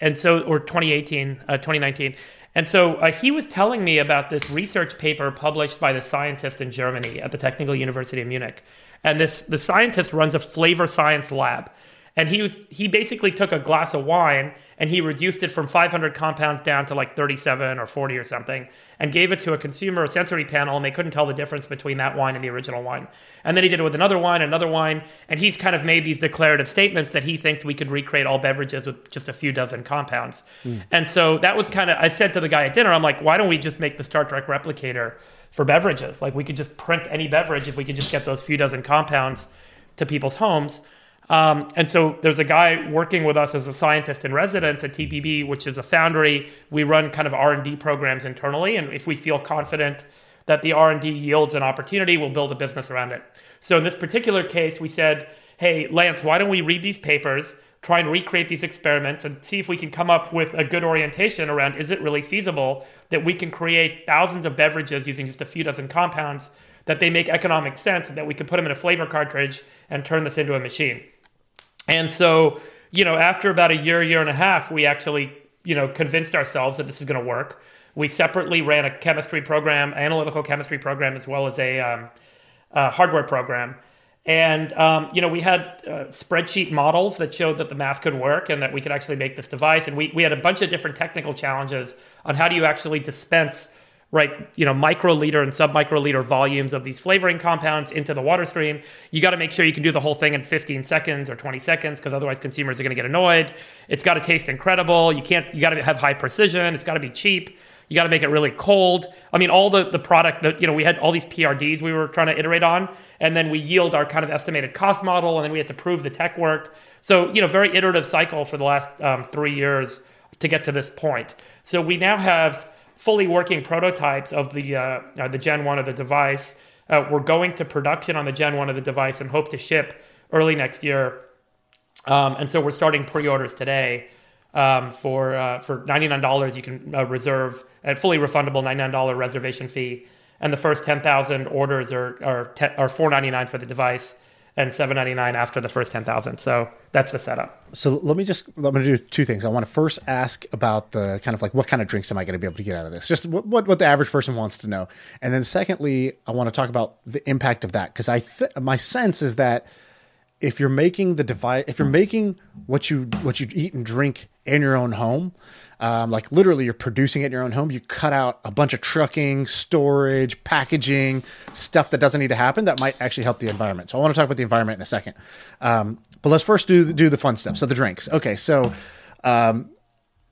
and so or 2018, uh, 2019. And so uh, he was telling me about this research paper published by the scientist in Germany at the Technical University of Munich. And this the scientist runs a flavor science lab and he was he basically took a glass of wine and he reduced it from 500 compounds down to like 37 or 40 or something and gave it to a consumer a sensory panel and they couldn't tell the difference between that wine and the original wine. And then he did it with another wine another wine and he's kind of made these declarative statements that he thinks we could recreate all beverages with just a few dozen compounds. Mm. and so that was kind of i said to the guy at dinner i'm like why don't we just make the star trek replicator for beverages? Like we could just print any beverage if we could just get those few dozen compounds to people's homes um, and so there's a guy working with us as a scientist in residence at TPB, which is a foundry. We run kind of R&D programs internally, and if we feel confident that the R&D yields an opportunity, we'll build a business around it. So in this particular case, we said, "Hey, Lance, why don't we read these papers, try and recreate these experiments, and see if we can come up with a good orientation around is it really feasible that we can create thousands of beverages using just a few dozen compounds?" That they make economic sense, and that we can put them in a flavor cartridge and turn this into a machine. And so, you know, after about a year, year and a half, we actually, you know, convinced ourselves that this is going to work. We separately ran a chemistry program, analytical chemistry program, as well as a, um, a hardware program. And, um, you know, we had uh, spreadsheet models that showed that the math could work and that we could actually make this device. And we, we had a bunch of different technical challenges on how do you actually dispense right, you know, microliter and sub-microliter volumes of these flavoring compounds into the water stream. You got to make sure you can do the whole thing in 15 seconds or 20 seconds because otherwise consumers are going to get annoyed. It's got to taste incredible. You can't. You got to have high precision. It's got to be cheap. You got to make it really cold. I mean, all the the product that you know we had all these PRDs we were trying to iterate on, and then we yield our kind of estimated cost model, and then we had to prove the tech worked. So you know, very iterative cycle for the last um, three years to get to this point. So we now have fully working prototypes of the uh, uh, the Gen One of the device. Uh, we're going to production on the Gen One of the device and hope to ship early next year. Um, and so we're starting pre-orders today um, for uh, for ninety nine dollars. You can uh, reserve a fully refundable ninety nine dollar reservation fee, and the first ten thousand orders are are te- are four ninety nine for the device. And 799 after the first 10,000. So that's the setup. So let me just going to do two things. I want to first ask about the kind of like what kind of drinks am I going to be able to get out of this? Just what what, what the average person wants to know. And then secondly, I want to talk about the impact of that because I th- my sense is that if you're making the device if you're making what you what you eat and drink in your own home, um, like literally you're producing it in your own home, you cut out a bunch of trucking, storage, packaging, stuff that doesn't need to happen that might actually help the environment. So I want to talk about the environment in a second. Um, but let's first do do the fun stuff. So the drinks. Okay, so um,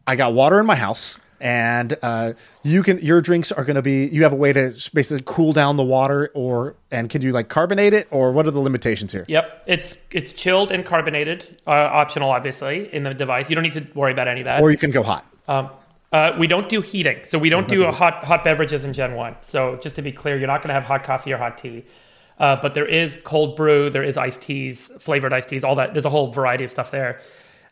I got water in my house and uh, you can your drinks are going to be you have a way to basically cool down the water or and can you like carbonate it? Or what are the limitations here? Yep. It's it's chilled and carbonated uh, optional obviously in the device. You don't need to worry about any of that. Or you can go hot. Um, uh, we don't do heating. So we don't do a hot hot beverages in gen 1 so just to be clear you're not going to have hot coffee or hot tea. Uh, but there is cold brew there is iced teas flavored iced teas all that. There's a whole variety of stuff there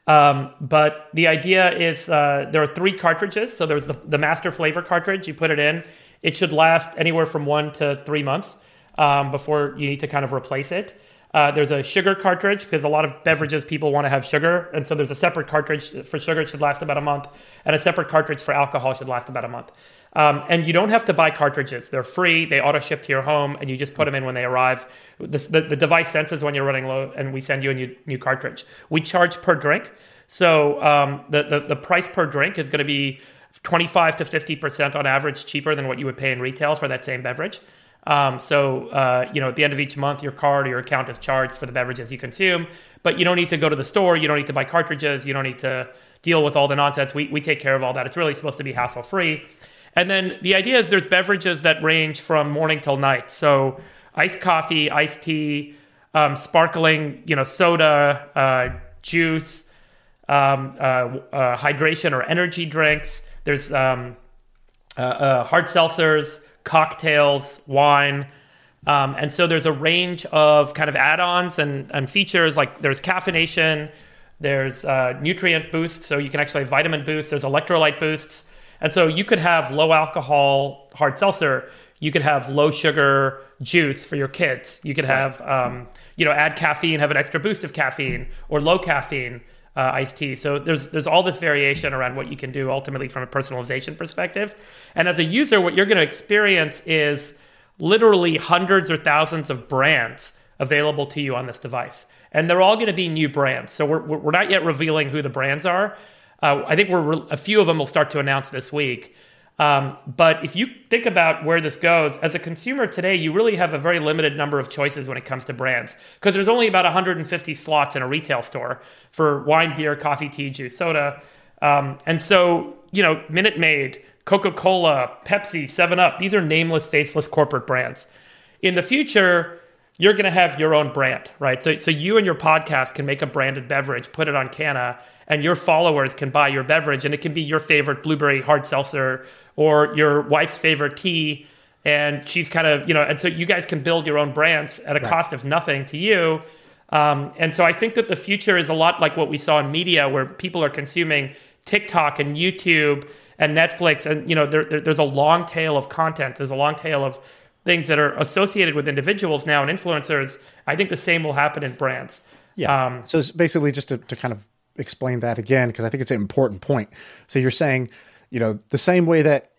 um, but the idea is uh, there are three cartridges. So there's the, the master flavor cartridge. You put it in. It should last anywhere from one to three months um, before you need to kind of replace it. Uh, there's a sugar cartridge because a lot of beverages people want to have sugar, and so there's a separate cartridge for sugar it should last about a month, and a separate cartridge for alcohol should last about a month. Um, and you don't have to buy cartridges; they're free. They auto ship to your home, and you just put them in when they arrive. This, the, the device senses when you're running low, and we send you a new, new cartridge. We charge per drink, so um, the, the the price per drink is going to be 25 to 50 percent on average cheaper than what you would pay in retail for that same beverage. Um, so, uh, you know, at the end of each month, your card or your account is charged for the beverages you consume, but you don't need to go to the store. You don't need to buy cartridges. You don't need to deal with all the nonsense. We, we take care of all that. It's really supposed to be hassle free. And then the idea is there's beverages that range from morning till night. So, iced coffee, iced tea, um, sparkling, you know, soda, uh, juice, um, uh, uh hydration or energy drinks. There's um, uh, uh, hard seltzers cocktails, wine. Um, and so there's a range of kind of add-ons and, and features like there's caffeination, there's uh, nutrient boosts, so you can actually have vitamin boosts, there's electrolyte boosts. And so you could have low alcohol hard seltzer, you could have low sugar juice for your kids. You could have, um, you know, add caffeine, have an extra boost of caffeine, or low caffeine uh, iced tea. So there's there's all this variation around what you can do ultimately from a personalization perspective. And as a user, what you're going to experience is literally hundreds or thousands of brands available to you on this device, and they're all going to be new brands. So we're we're not yet revealing who the brands are. Uh, I think we're a few of them will start to announce this week. Um, but if you think about where this goes, as a consumer today, you really have a very limited number of choices when it comes to brands because there's only about 150 slots in a retail store for wine, beer, coffee, tea, juice, soda. Um, and so, you know, Minute Maid, Coca Cola, Pepsi, 7 Up, these are nameless, faceless corporate brands. In the future, you're going to have your own brand, right? So, so you and your podcast can make a branded beverage, put it on Cana, and your followers can buy your beverage, and it can be your favorite blueberry hard seltzer or your wife's favorite tea. And she's kind of, you know, and so you guys can build your own brands at a right. cost of nothing to you. Um, and so I think that the future is a lot like what we saw in media, where people are consuming TikTok and YouTube and Netflix, and you know, there, there, there's a long tail of content. There's a long tail of things that are associated with individuals now and influencers. I think the same will happen in brands. Yeah. Um, so it's basically just to, to kind of explain that again because I think it's an important point. So you're saying, you know, the same way that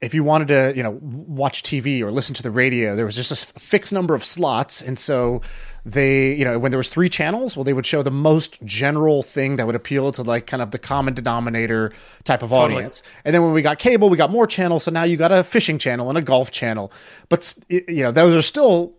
if you wanted to, you know, watch TV or listen to the radio, there was just a fixed number of slots, and so they, you know, when there was three channels, well, they would show the most general thing that would appeal to like kind of the common denominator type of totally. audience. And then when we got cable, we got more channels, so now you got a fishing channel and a golf channel, but you know, those are still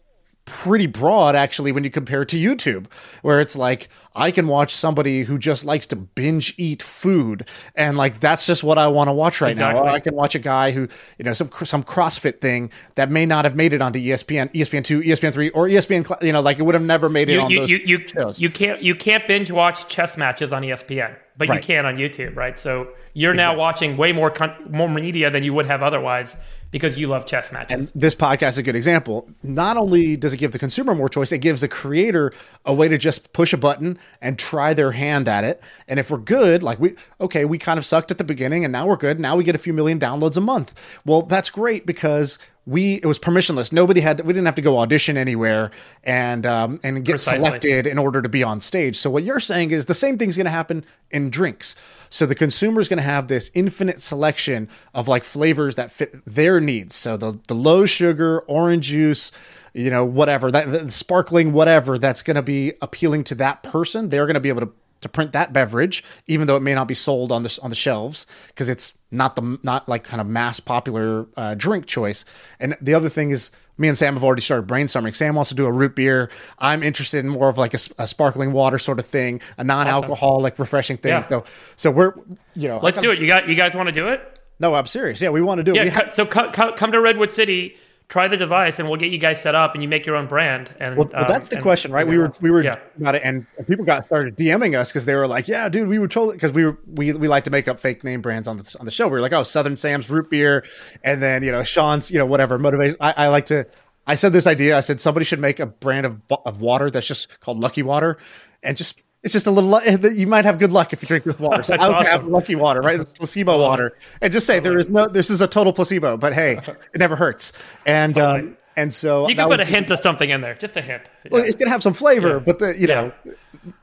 pretty broad actually when you compare it to YouTube, where it's like I can watch somebody who just likes to binge eat food, and like that's just what I want to watch right exactly. now. Or I can watch a guy who you know some some CrossFit thing that may not have made it onto ESPN, ESPN two, ESPN three, or ESPN. You know, like it would have never made it you, on you, those you, you, shows. You can't you can't binge watch chess matches on ESPN, but right. you can on YouTube, right? So you're exactly. now watching way more con- more media than you would have otherwise because you love chess matches. And this podcast is a good example. Not only does it give the consumer more choice, it gives the creator a way to just push a button and try their hand at it. And if we're good, like we, okay, we kind of sucked at the beginning and now we're good. Now we get a few million downloads a month. Well, that's great because we it was permissionless. Nobody had we didn't have to go audition anywhere and um, and get Precisely. selected in order to be on stage. So what you're saying is the same thing's going to happen in drinks. So the consumer is going to have this infinite selection of like flavors that fit their needs. So the the low sugar orange juice, you know, whatever that the sparkling whatever that's going to be appealing to that person. They're going to be able to to print that beverage, even though it may not be sold on the on the shelves because it's not the not like kind of mass popular uh, drink choice. And the other thing is, me and Sam have already started brainstorming. Sam wants to do a root beer. I'm interested in more of like a, a sparkling water sort of thing, a non-alcohol like refreshing thing. Yeah. So so we're you know Let's do it. You got you guys want to do it? No, I'm serious. Yeah, we want to do it. Yeah. Co- so co- co- come to Redwood City, try the device, and we'll get you guys set up, and you make your own brand. And Well, um, that's the and- question, right? We were we were Yeah. about it, and people got started DMing us because they were like, "Yeah, dude, we were totally because we were we we like to make up fake name brands on the on the show. We were like, oh, Southern Sam's root beer, and then you know Shaan's, you know, whatever motivation. I, I like to. I said this idea. I said somebody should make a brand of of water that's just called Lucky Water, and just it's just a little. lu- You might have good luck if you drink this water. So That's I would have awesome. Lucky Water, right? It's placebo water, and just say there is no. This is a total placebo, but hey, it never hurts. And um, and so You can put a hint of something in there, just a hint. well, it's gonna have some flavor, Yeah. but the you know,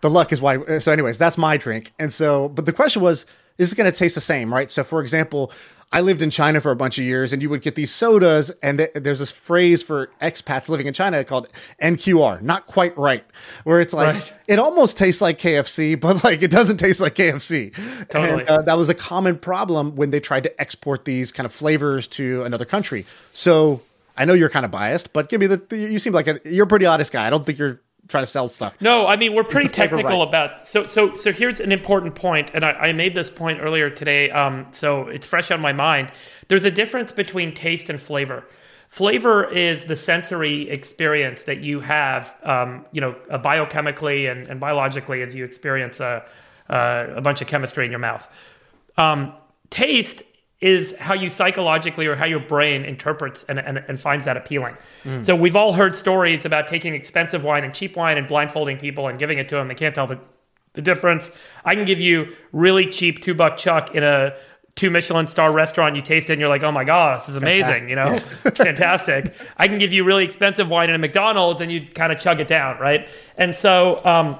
the luck is why. So, anyways, that's my drink, and so, but the question was, is it gonna taste the same, right? So, for example, I lived in China for a bunch of years, and you would get these sodas, and th- there's this phrase for expats living in China called NQR, not quite right, where it's like Right. it almost tastes like KFC, but like it doesn't taste like KFC. Totally. And, uh, that was a common problem when they tried to export these kind of flavors to another country. So I know you're kind of biased, but give me the, the you seem like a, you're a pretty honest guy. I don't think you're trying to sell stuff. No, I mean we're pretty technical right? about. So so so here's an important point, and I, I made this point earlier today. Um, so it's fresh on my mind. There's a difference between taste and flavor. Flavor is the sensory experience that you have, um, you know, uh, biochemically and, and biologically as you experience a, uh, a bunch of chemistry in your mouth. Um, taste is how you psychologically or how your brain interprets and, and, and finds that appealing. So we've all heard stories about taking expensive wine and cheap wine and blindfolding people and giving it to them. They can't tell the, the difference. I can give you really cheap two buck chuck in a two Michelin star restaurant. You taste it and you're like, oh my God, this is amazing. You know, fantastic. I can give you really expensive wine in a McDonald's and you kind of chug it down. Right. And so, um,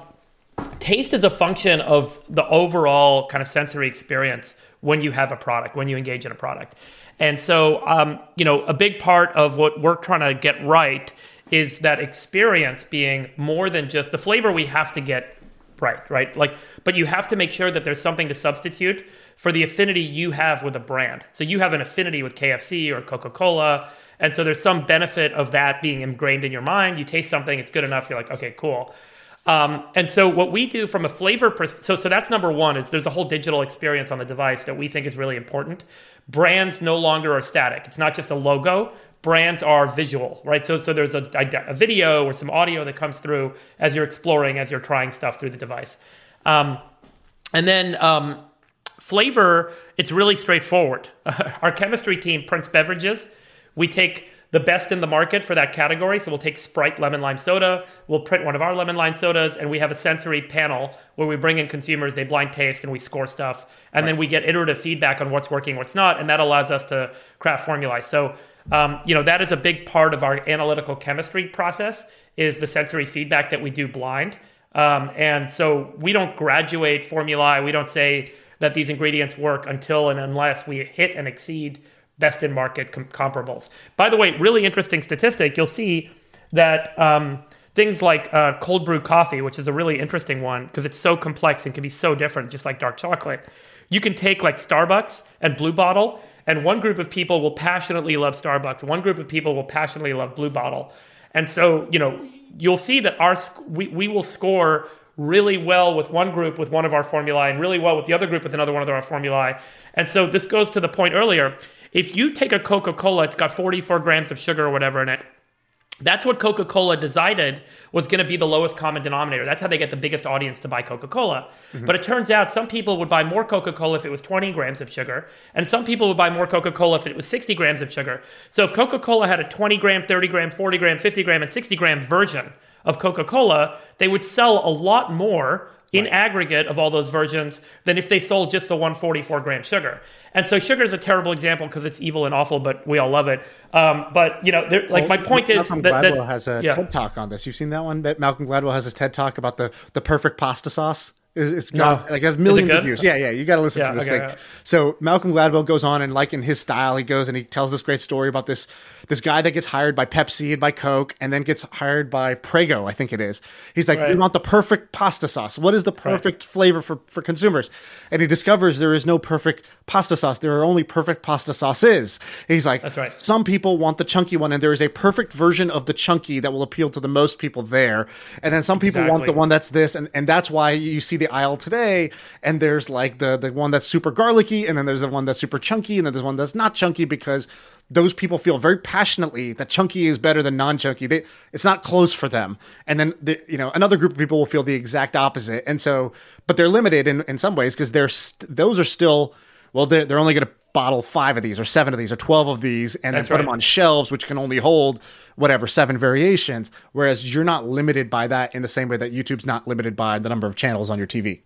taste is a function of the overall kind of sensory experience when you have a product, when you engage in a product. And so, um, you know, a big part of what we're trying to get right is that experience being more than just the flavor we have to get right, right? Like, but you have to make sure that there's something to substitute for the affinity you have with a brand. So you have an affinity with KFC or Coca Cola. And so there's some benefit of that being ingrained in your mind. You taste something, it's good enough. You're like, okay, cool. Um, and so what we do from a flavor pers- so so that's number one is there's a whole digital experience on the device that we think is really important. Brands no longer are static. It's not just a logo. Brands are visual, right? So so there's a, a, a video or some audio that comes through as you're exploring, as you're trying stuff through the device. Um, and then um, flavor, it's really straightforward. Our chemistry team prints beverages. We take the best in the market for that category. So we'll take Sprite lemon lime soda, we'll print one of our lemon lime sodas, and we have a sensory panel where we bring in consumers, they blind taste, and we score stuff. And then we get iterative feedback on what's working, what's not, and that allows us to craft formulae. So um, you know that is a big part of our analytical chemistry process is the sensory feedback that we do blind. Um, and so we don't graduate formulae. We don't say that these ingredients work until and unless we hit and exceed best in market com- comparables. By the way, really interesting statistic. You'll see that um, things like uh, cold brew coffee, which is a really interesting one because it's so complex and can be so different, just like dark chocolate. You can take like Starbucks and Blue Bottle, and one group of people will passionately love Starbucks. One group of people will passionately love Blue Bottle. And so, you know, you'll see that our we, we will score really well with one group with one of our formulae and really well with the other group with another one of our formulae. And so this goes to the point earlier. If you take a Coca-Cola, it's got 44 grams of sugar or whatever in it. That's what Coca Cola decided was going to be the lowest common denominator. That's how they get the biggest audience to buy Coca Cola. Mm-hmm. But it turns out some people would buy more Coca Cola if it was 20 grams of sugar, and some people would buy more Coca Cola if it was 60 grams of sugar. So if Coca Cola had a 20 gram, 30 gram, 40 gram, 50 gram, and 60 gram version of Coca Cola, they would sell a lot more in aggregate of all those versions than if they sold just the 144 gram sugar. And so sugar is a terrible example because it's evil and awful, but we all love it. Um, but you know, there- like my point is Malcolm that, that- Gladwell has a yeah. TED talk on this. You've seen that one? That Malcolm Gladwell has his TED talk about the the perfect pasta sauce. It's, it's got No. like has millions of views. Yeah, yeah. You got to listen Yeah, to this okay, thing. yeah. So Malcolm Gladwell goes on and like in his style, he goes and he tells this great story about this this guy that gets hired by Pepsi and by Coke and then gets hired by Prego, I think it is. He's like, we want the perfect pasta sauce. What is the perfect flavor for for consumers? And he discovers there is no perfect pasta sauce. There are only perfect pasta sauces. He's like, That's right. some people want the chunky one, and there is a perfect version of the chunky that will appeal to the most people there. And then some people want the one that's this, and, and that's why you see the aisle today. And there's like the the one that's super garlicky, and then there's the one that's super chunky, and then there's one that's not chunky because those people feel very passionately that chunky is better than non-chunky. They, it's not close for them. And then the, you know another group of people will feel the exact opposite. And so, but they're limited in in some ways because they're st- those are still well they're they're only going to bottle five of these or seven of these or 12 of these and That's then put right. them on shelves which can only hold whatever seven variations whereas you're not limited by that in the same way that youtube's not limited by the number of channels on your tv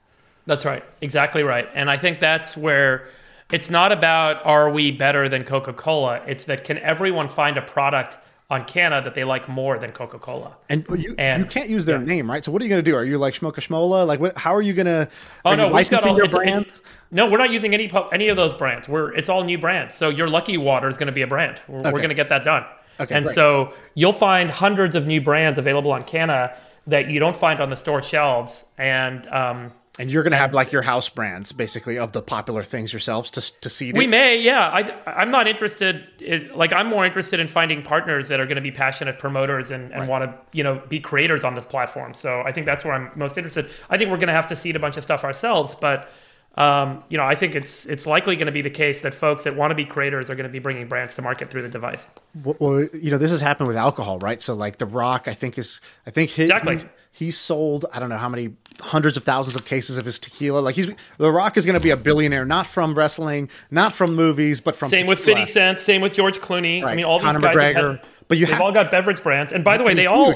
That's right. Exactly right. And I think that's where it's not about are we better than Coca Cola? It's that can everyone find a product on Cana that they like more than Coca Cola? and you, And- you can't use their name right so what are you going to do are you like schmoka schmola like what, how are you going to Oh no, you we've got licensing all, your brand it- no, we're not using any any of those brands. We're it's all new brands. So your Lucky Water is going to be a brand. We're, we're going to get that done. Okay, and great. so you'll find hundreds of new brands available on Cana that you don't find on the store shelves. And um, and you're going to have like your house brands basically of the popular things yourselves to, to seed we may, yeah. I I'm not interested. In, like I'm more interested in finding partners that are going to be passionate promoters and, and want to you know be creators on this platform. So I think that's where I'm most interested. I think we're going to have to seed a bunch of stuff ourselves, but. Um, you know, I think it's it's likely going to be the case that folks that want to be creators are going to be bringing brands to market through the device. well you know this has happened with alcohol right so like the rock i think is i think he, Exactly. he, he sold i don't know how many hundreds of thousands of cases of his tequila like he's the rock is going to be a billionaire not from wrestling not from movies but from Same with tequila. 50 Cent, same with George Clooney. I mean, all Conor these guys have McGregor. had, But you they've all got beverage brands. And by the way, they all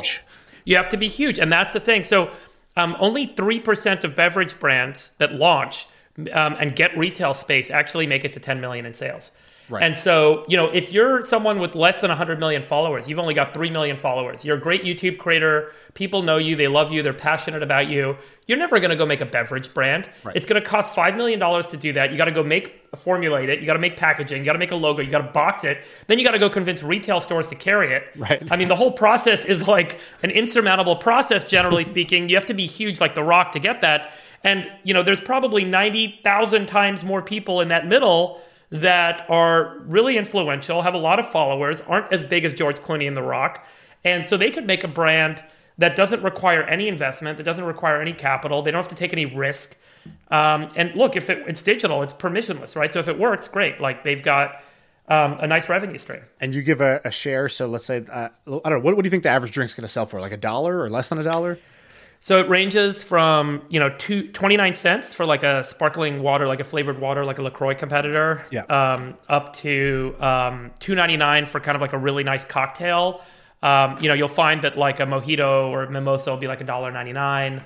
you have to be huge, and that's the thing. So um, only three percent of beverage brands that launch um, and get retail space actually make it to 10 million in sales. Right. And so, you know, if you're someone with less than 100 million followers, you've only got 3 million followers. You're a great YouTube creator. People know you, they love you, they're passionate about you. You're never going to go make a beverage brand. It's going to cost $5 million to do that. You got to go make, formulate it. You got to make packaging. You got to make a logo. You got to box it. Then you got to go convince retail stores to carry it. Right. I mean, the whole process is like an insurmountable process, generally speaking. You have to be huge like The Rock to get that. And, you know, there's probably 90,000 times more people in that middle that are really influential, have a lot of followers, aren't as big as George Clooney and The Rock. And so they could make a brand that doesn't require any investment, that doesn't require any capital. They don't have to take any risk. Um, and look, if it, it's digital, it's permissionless, right? So if it works, great. Like they've got um, a nice revenue stream. and you give a, a share so let's say uh, i don't know what, what do you think the average drink's going to sell for like a dollar or less than a dollar So it ranges from, you know, two, 29 cents for like a sparkling water, like a flavored water, like a LaCroix competitor, Yeah. um, up to um, 2.99 for kind of like a really nice cocktail. Um, you know, you'll find that like a mojito or a mimosa will be like a dollar ninety nine.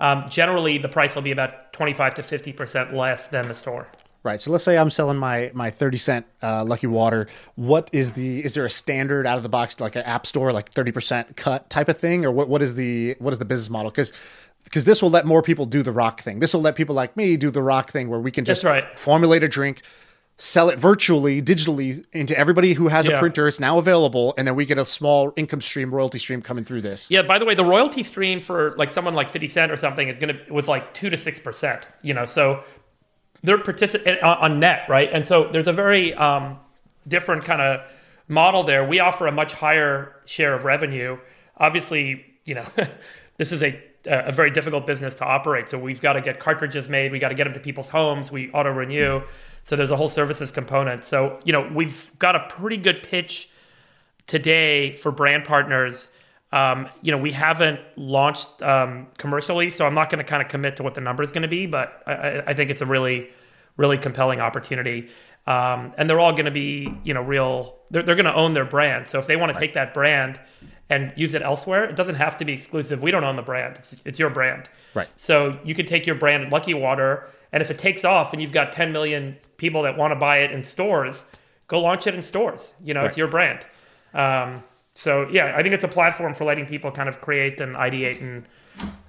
Um, generally, the price will be about 25 to 50% less than the store. Right. So let's say I'm selling my my 30 cent uh, Lucky Water. What is the is there a standard out of the box like an app store like 30% cut type of thing or what what is the what is the business model cuz because this will let more people do the rock thing. This will let people like me do the rock thing where we can just right. formulate a drink, sell it virtually, digitally into everybody who has a printer. It's now available and then we get a small income stream, royalty stream coming through this. Yeah. By the way, the royalty stream for like someone like Fifty Cent or something is gonna was like two to six percent. You know, so they're participant on, on net, right? And so there's a very um, different kind of model there. We offer a much higher share of revenue. Obviously, you know, this is a a very difficult business to operate. So we've got to get cartridges made. We got to get them to people's homes. We auto renew. So there's a whole services component. So you know, we've got a pretty good pitch today for brand partners. Um, you know, we haven't launched um, commercially, so I'm not going to kind of commit to what the number is going to be, but I, I- think it's a really, really compelling opportunity. um, and they're all going to be you know real. They're, they're going to own their brand. So if they want to take that brand and use it elsewhere, it doesn't have to be exclusive. We don't own the brand; it's, it's your brand. Right. So you could take your brand Lucky Water, and if it takes off, and you've got 10 million people that want to buy it in stores, go launch it in stores. You know, Right. it's your brand. Um, so yeah, I think it's a platform for letting people kind of create and ideate and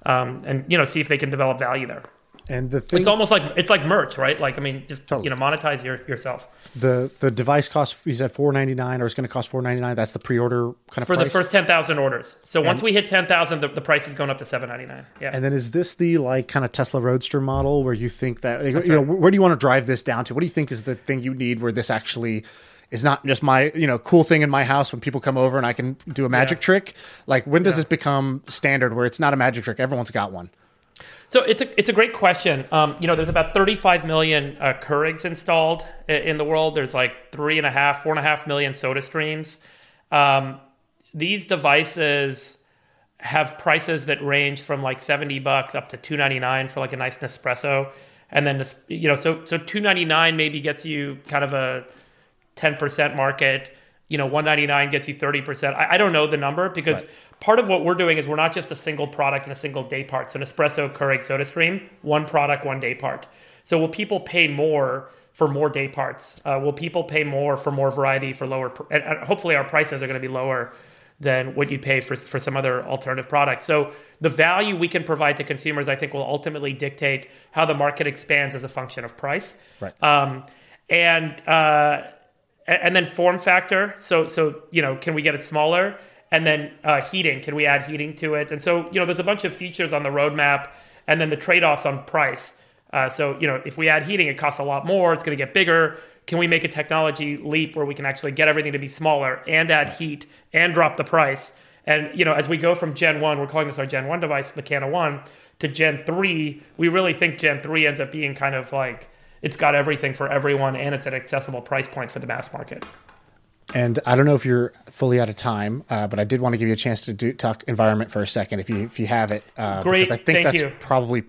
um, and you know see if they can develop value there. And the thing, It's almost like it's like merch, right? Like I mean, just Totally. you know, monetize your, yourself the the device costs is at four ninety nine, or it's going to cost four ninety nine. That's the pre order kind of for price. the first ten thousand orders. So once we hit ten thousand, the, the price is going up to seven ninety nine. Yeah. And then is this the like kind of Tesla Roadster model where you think that you know where do you want to drive this down to? What do you think is the thing you need where this actually is not just my you know cool thing in my house when people come over and I can do a magic Yeah. trick? Like when does this become standard where it's not a magic trick? Everyone's got one. So it's a it's a great question. Um, you know, there's about 35 million uh, Keurigs installed in the world. There's like three and a half, four and a half million Soda Streams. Um, these devices have prices that range from like 70 bucks up to 299 for like a nice Nespresso, and then you know, so so 299 maybe gets you kind of a 10% market. You know, 199 gets you 30%. I, I don't know the number because part of what we're doing is we're not just a single product and a single day part. So Nespresso, Keurig, SodaStream, one product, one day part. So will people pay more for more day parts? Uh, will people pay more for more variety for lower? pr- And, hopefully our prices are going to be lower than what you pay for, for some other alternative products. So the value we can provide to consumers, I think, will ultimately dictate how the market expands as a function of price. Right. Um, and uh, and then form factor. So so you know, can we get it smaller? And then uh, heating. Can we add heating to it? And so you know, there's a bunch of features on the roadmap, and then the trade-offs on price. Uh, so you know, if we add heating, it costs a lot more. It's going to get bigger. Can we make a technology leap where we can actually get everything to be smaller and add heat and drop the price? And you know, as we go from Gen One, we're calling this our Gen One device, the Cana One, to Gen Three, we really think Gen Three ends up being kind of like it's got everything for everyone, and it's an accessible price point for the mass market. And I don't know if you're fully out of time, uh, but I did want to give you a chance to do talk environment for a second, if you if you have it. Uh, Great, because I think thank that's you. probably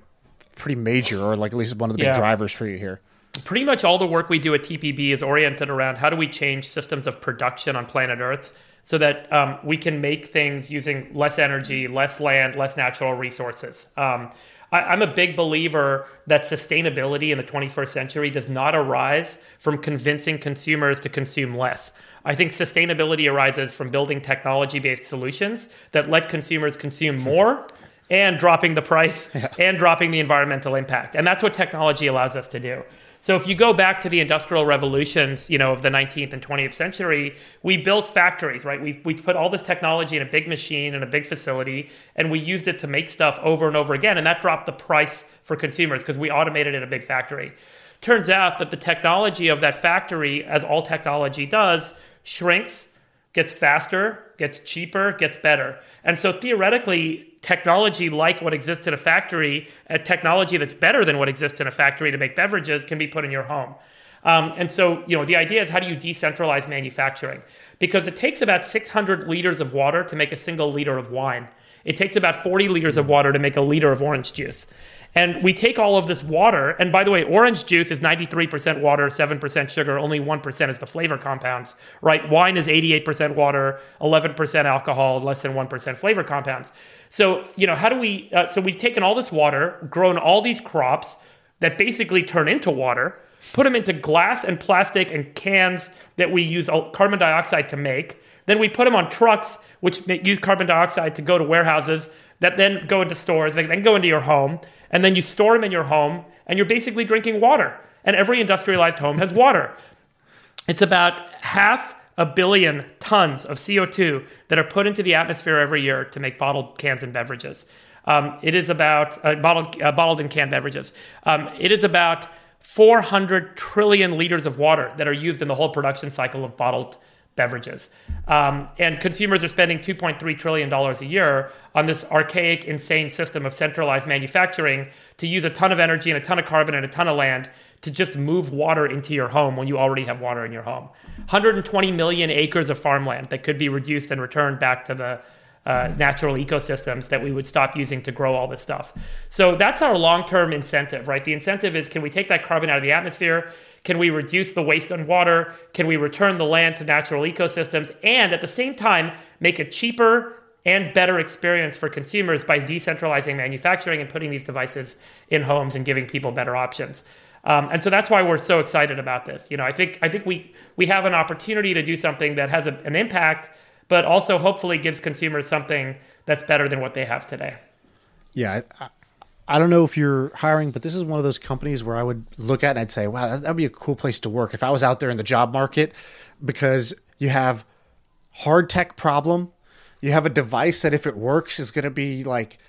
pretty major, or like at least one of the big Yeah. drivers for you here. pretty much all the work we do at TPB is oriented around how do we change systems of production on planet Earth so that um, we can make things using less energy, less land, less natural resources. Um, I, I'm a big believer that sustainability in the 21st century does not arise from convincing consumers to consume less. I think sustainability arises from building technology based solutions that let consumers consume hmm. more and dropping the price and dropping the environmental impact. And that's what technology allows us to do. So if you go back to the industrial revolutions, you know, of the 19th and 20th century, we built factories, right? We, we put all this technology in a big machine in a big facility, and we used it to make stuff over and over again. And that dropped the price for consumers because we automated in a big factory. Turns out that the technology of that factory, as all technology does, shrinks gets faster, gets cheaper, gets better. And so theoretically, technology like what exists in a factory, a technology that's better than what exists in a factory to make beverages, can be put in your home. Um, and so, you know, the idea is how do you decentralize manufacturing? Because it takes about 600 liters of water to make a single liter of wine. It takes about 40 liters of water to make a liter of orange juice. And we take all of this water, and by the way, orange juice is 93% water, 7% sugar, only 1% is the flavor compounds, right? Wine is 88% water, 11% alcohol, less than 1% flavor compounds. So, you know, how do we, uh, so we've taken all this water, grown all these crops that basically turn into water, put them into glass and plastic and cans that we use carbon dioxide to make. Then we put them on trucks, which use carbon dioxide to go to warehouses that then go into stores, they then go into your home, and then you store them in your home, and you're basically drinking water. And every industrialized home has water. It's about half a billion tons of CO2 that are put into the atmosphere every year to make bottled cans and beverages. Um, it is about uh, bottled, uh, bottled and canned beverages. Um, it is about 400 trillion liters of water that are used in the whole production cycle of bottled beverages. Um, and consumers are spending $2.3 trillion a year on this archaic, insane system of centralized manufacturing to use a ton of energy and a ton of carbon and a ton of land to just move water into your home when you already have water in your home. 120 million acres of farmland that could be reduced and returned back to the uh, natural ecosystems that we would stop using to grow all this stuff. So that's our long term incentive, right? The incentive is can we take that carbon out of the atmosphere? Can we reduce the waste on water? Can we return the land to natural ecosystems? And at the same time, make a cheaper and better experience for consumers by decentralizing manufacturing and putting these devices in homes and giving people better options. Um, and so that's why we're so excited about this. You know, I think I think we we have an opportunity to do something that has a, an impact, but also hopefully gives consumers something that's better than what they have today. Yeah, I, I don't know if you're hiring, but this is one of those companies where I would look at and I'd say, wow, that'd be a cool place to work if I was out there in the job market, because you have hard tech problem, you have a device that if it works is going to be like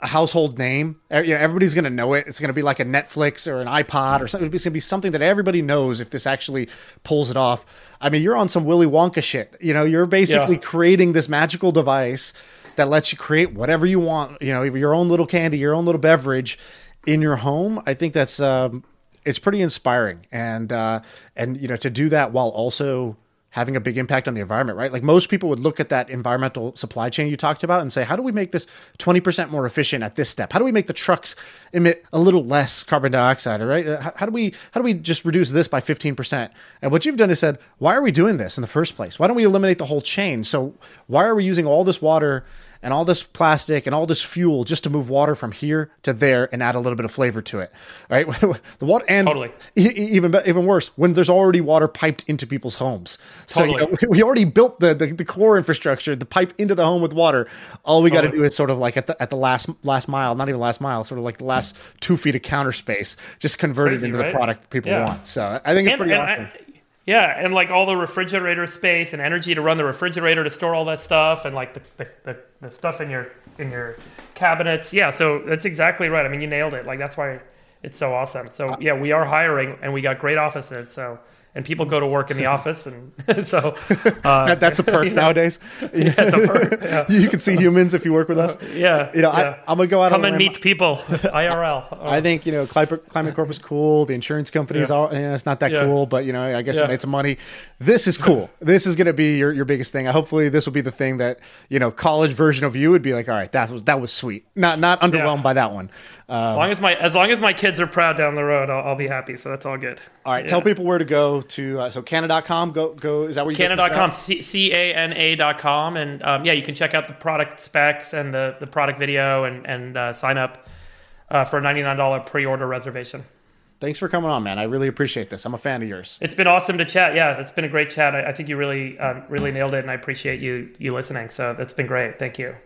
a household name. You know, everybody's going to know it. It's going to be like a Netflix or an iPod or something. It's going to be something that everybody knows if this actually pulls it off. I mean, you're on some Willy Wonka shit. You know, you're basically yeah. creating this magical device that lets you create whatever you want. You know, your own little candy, your own little beverage in your home. I think that's um, it's pretty inspiring, and uh, and you know to do that while also having a big impact on the environment, right? Like most people would look at that environmental supply chain you talked about and say, how do we make this 20% more efficient at this step? How do we make the trucks emit a little less carbon dioxide, right? Uh, how, how do we how do we just reduce this by 15%? And what you've done is said, why are we doing this in the first place? Why don't we eliminate the whole chain? So why are we using all this water and all this plastic and all this fuel just to move water from here to there and add a little bit of flavor to it, right? the water and totally. even even worse when there's already water piped into people's homes. So totally. you know, we already built the, the, the core infrastructure, the pipe into the home with water. All we totally. got to do is sort of like at the at the last last mile, not even last mile, sort of like the last two feet of counter space, just convert Crazy, it into right? the product people yeah. want. So I think it's and, pretty awesome. I, yeah, and like all the refrigerator space and energy to run the refrigerator to store all that stuff, and like the, the, the, the, stuff in your in your cabinets. Yeah, so that's exactly right. I mean, you nailed it. Like that's why it's so awesome. So uh, yeah, we are hiring, and we got great offices. So and people go to work in the office, and so uh, that, that's a perk you know, nowadays. Yeah, it's a perk. Yeah. you can see humans if you work with us. Yeah, you know, yeah. I, am gonna go out come and meet people IRL. Oh. I think you know Climate, Climate Corp is cool. The insurance companies yeah. are you know, it's not that cool, but you know I guess it made some money. This is cool. this is gonna be your, your biggest thing. Hopefully, this will be the thing that you know college version of you would be like. All right, that was that was sweet. Not not underwhelmed by that one. Um, as long as my as long as my kids are proud down the road, I'll, I'll be happy. So that's all good. All right, tell people where to go to. Uh, so Cana.com. Go go. Is that where you Cana.com? C A N A.com. And um, yeah, you can check out the product specs and the the product video and and uh, sign up uh, for a ninety nine dollar pre order reservation. Thanks for coming on, man. I really appreciate this. I'm a fan of yours. It's been awesome to chat. Yeah, it's been a great chat. I, I think you really, uh, really nailed it, and I appreciate you you listening. So that's been great. Thank you.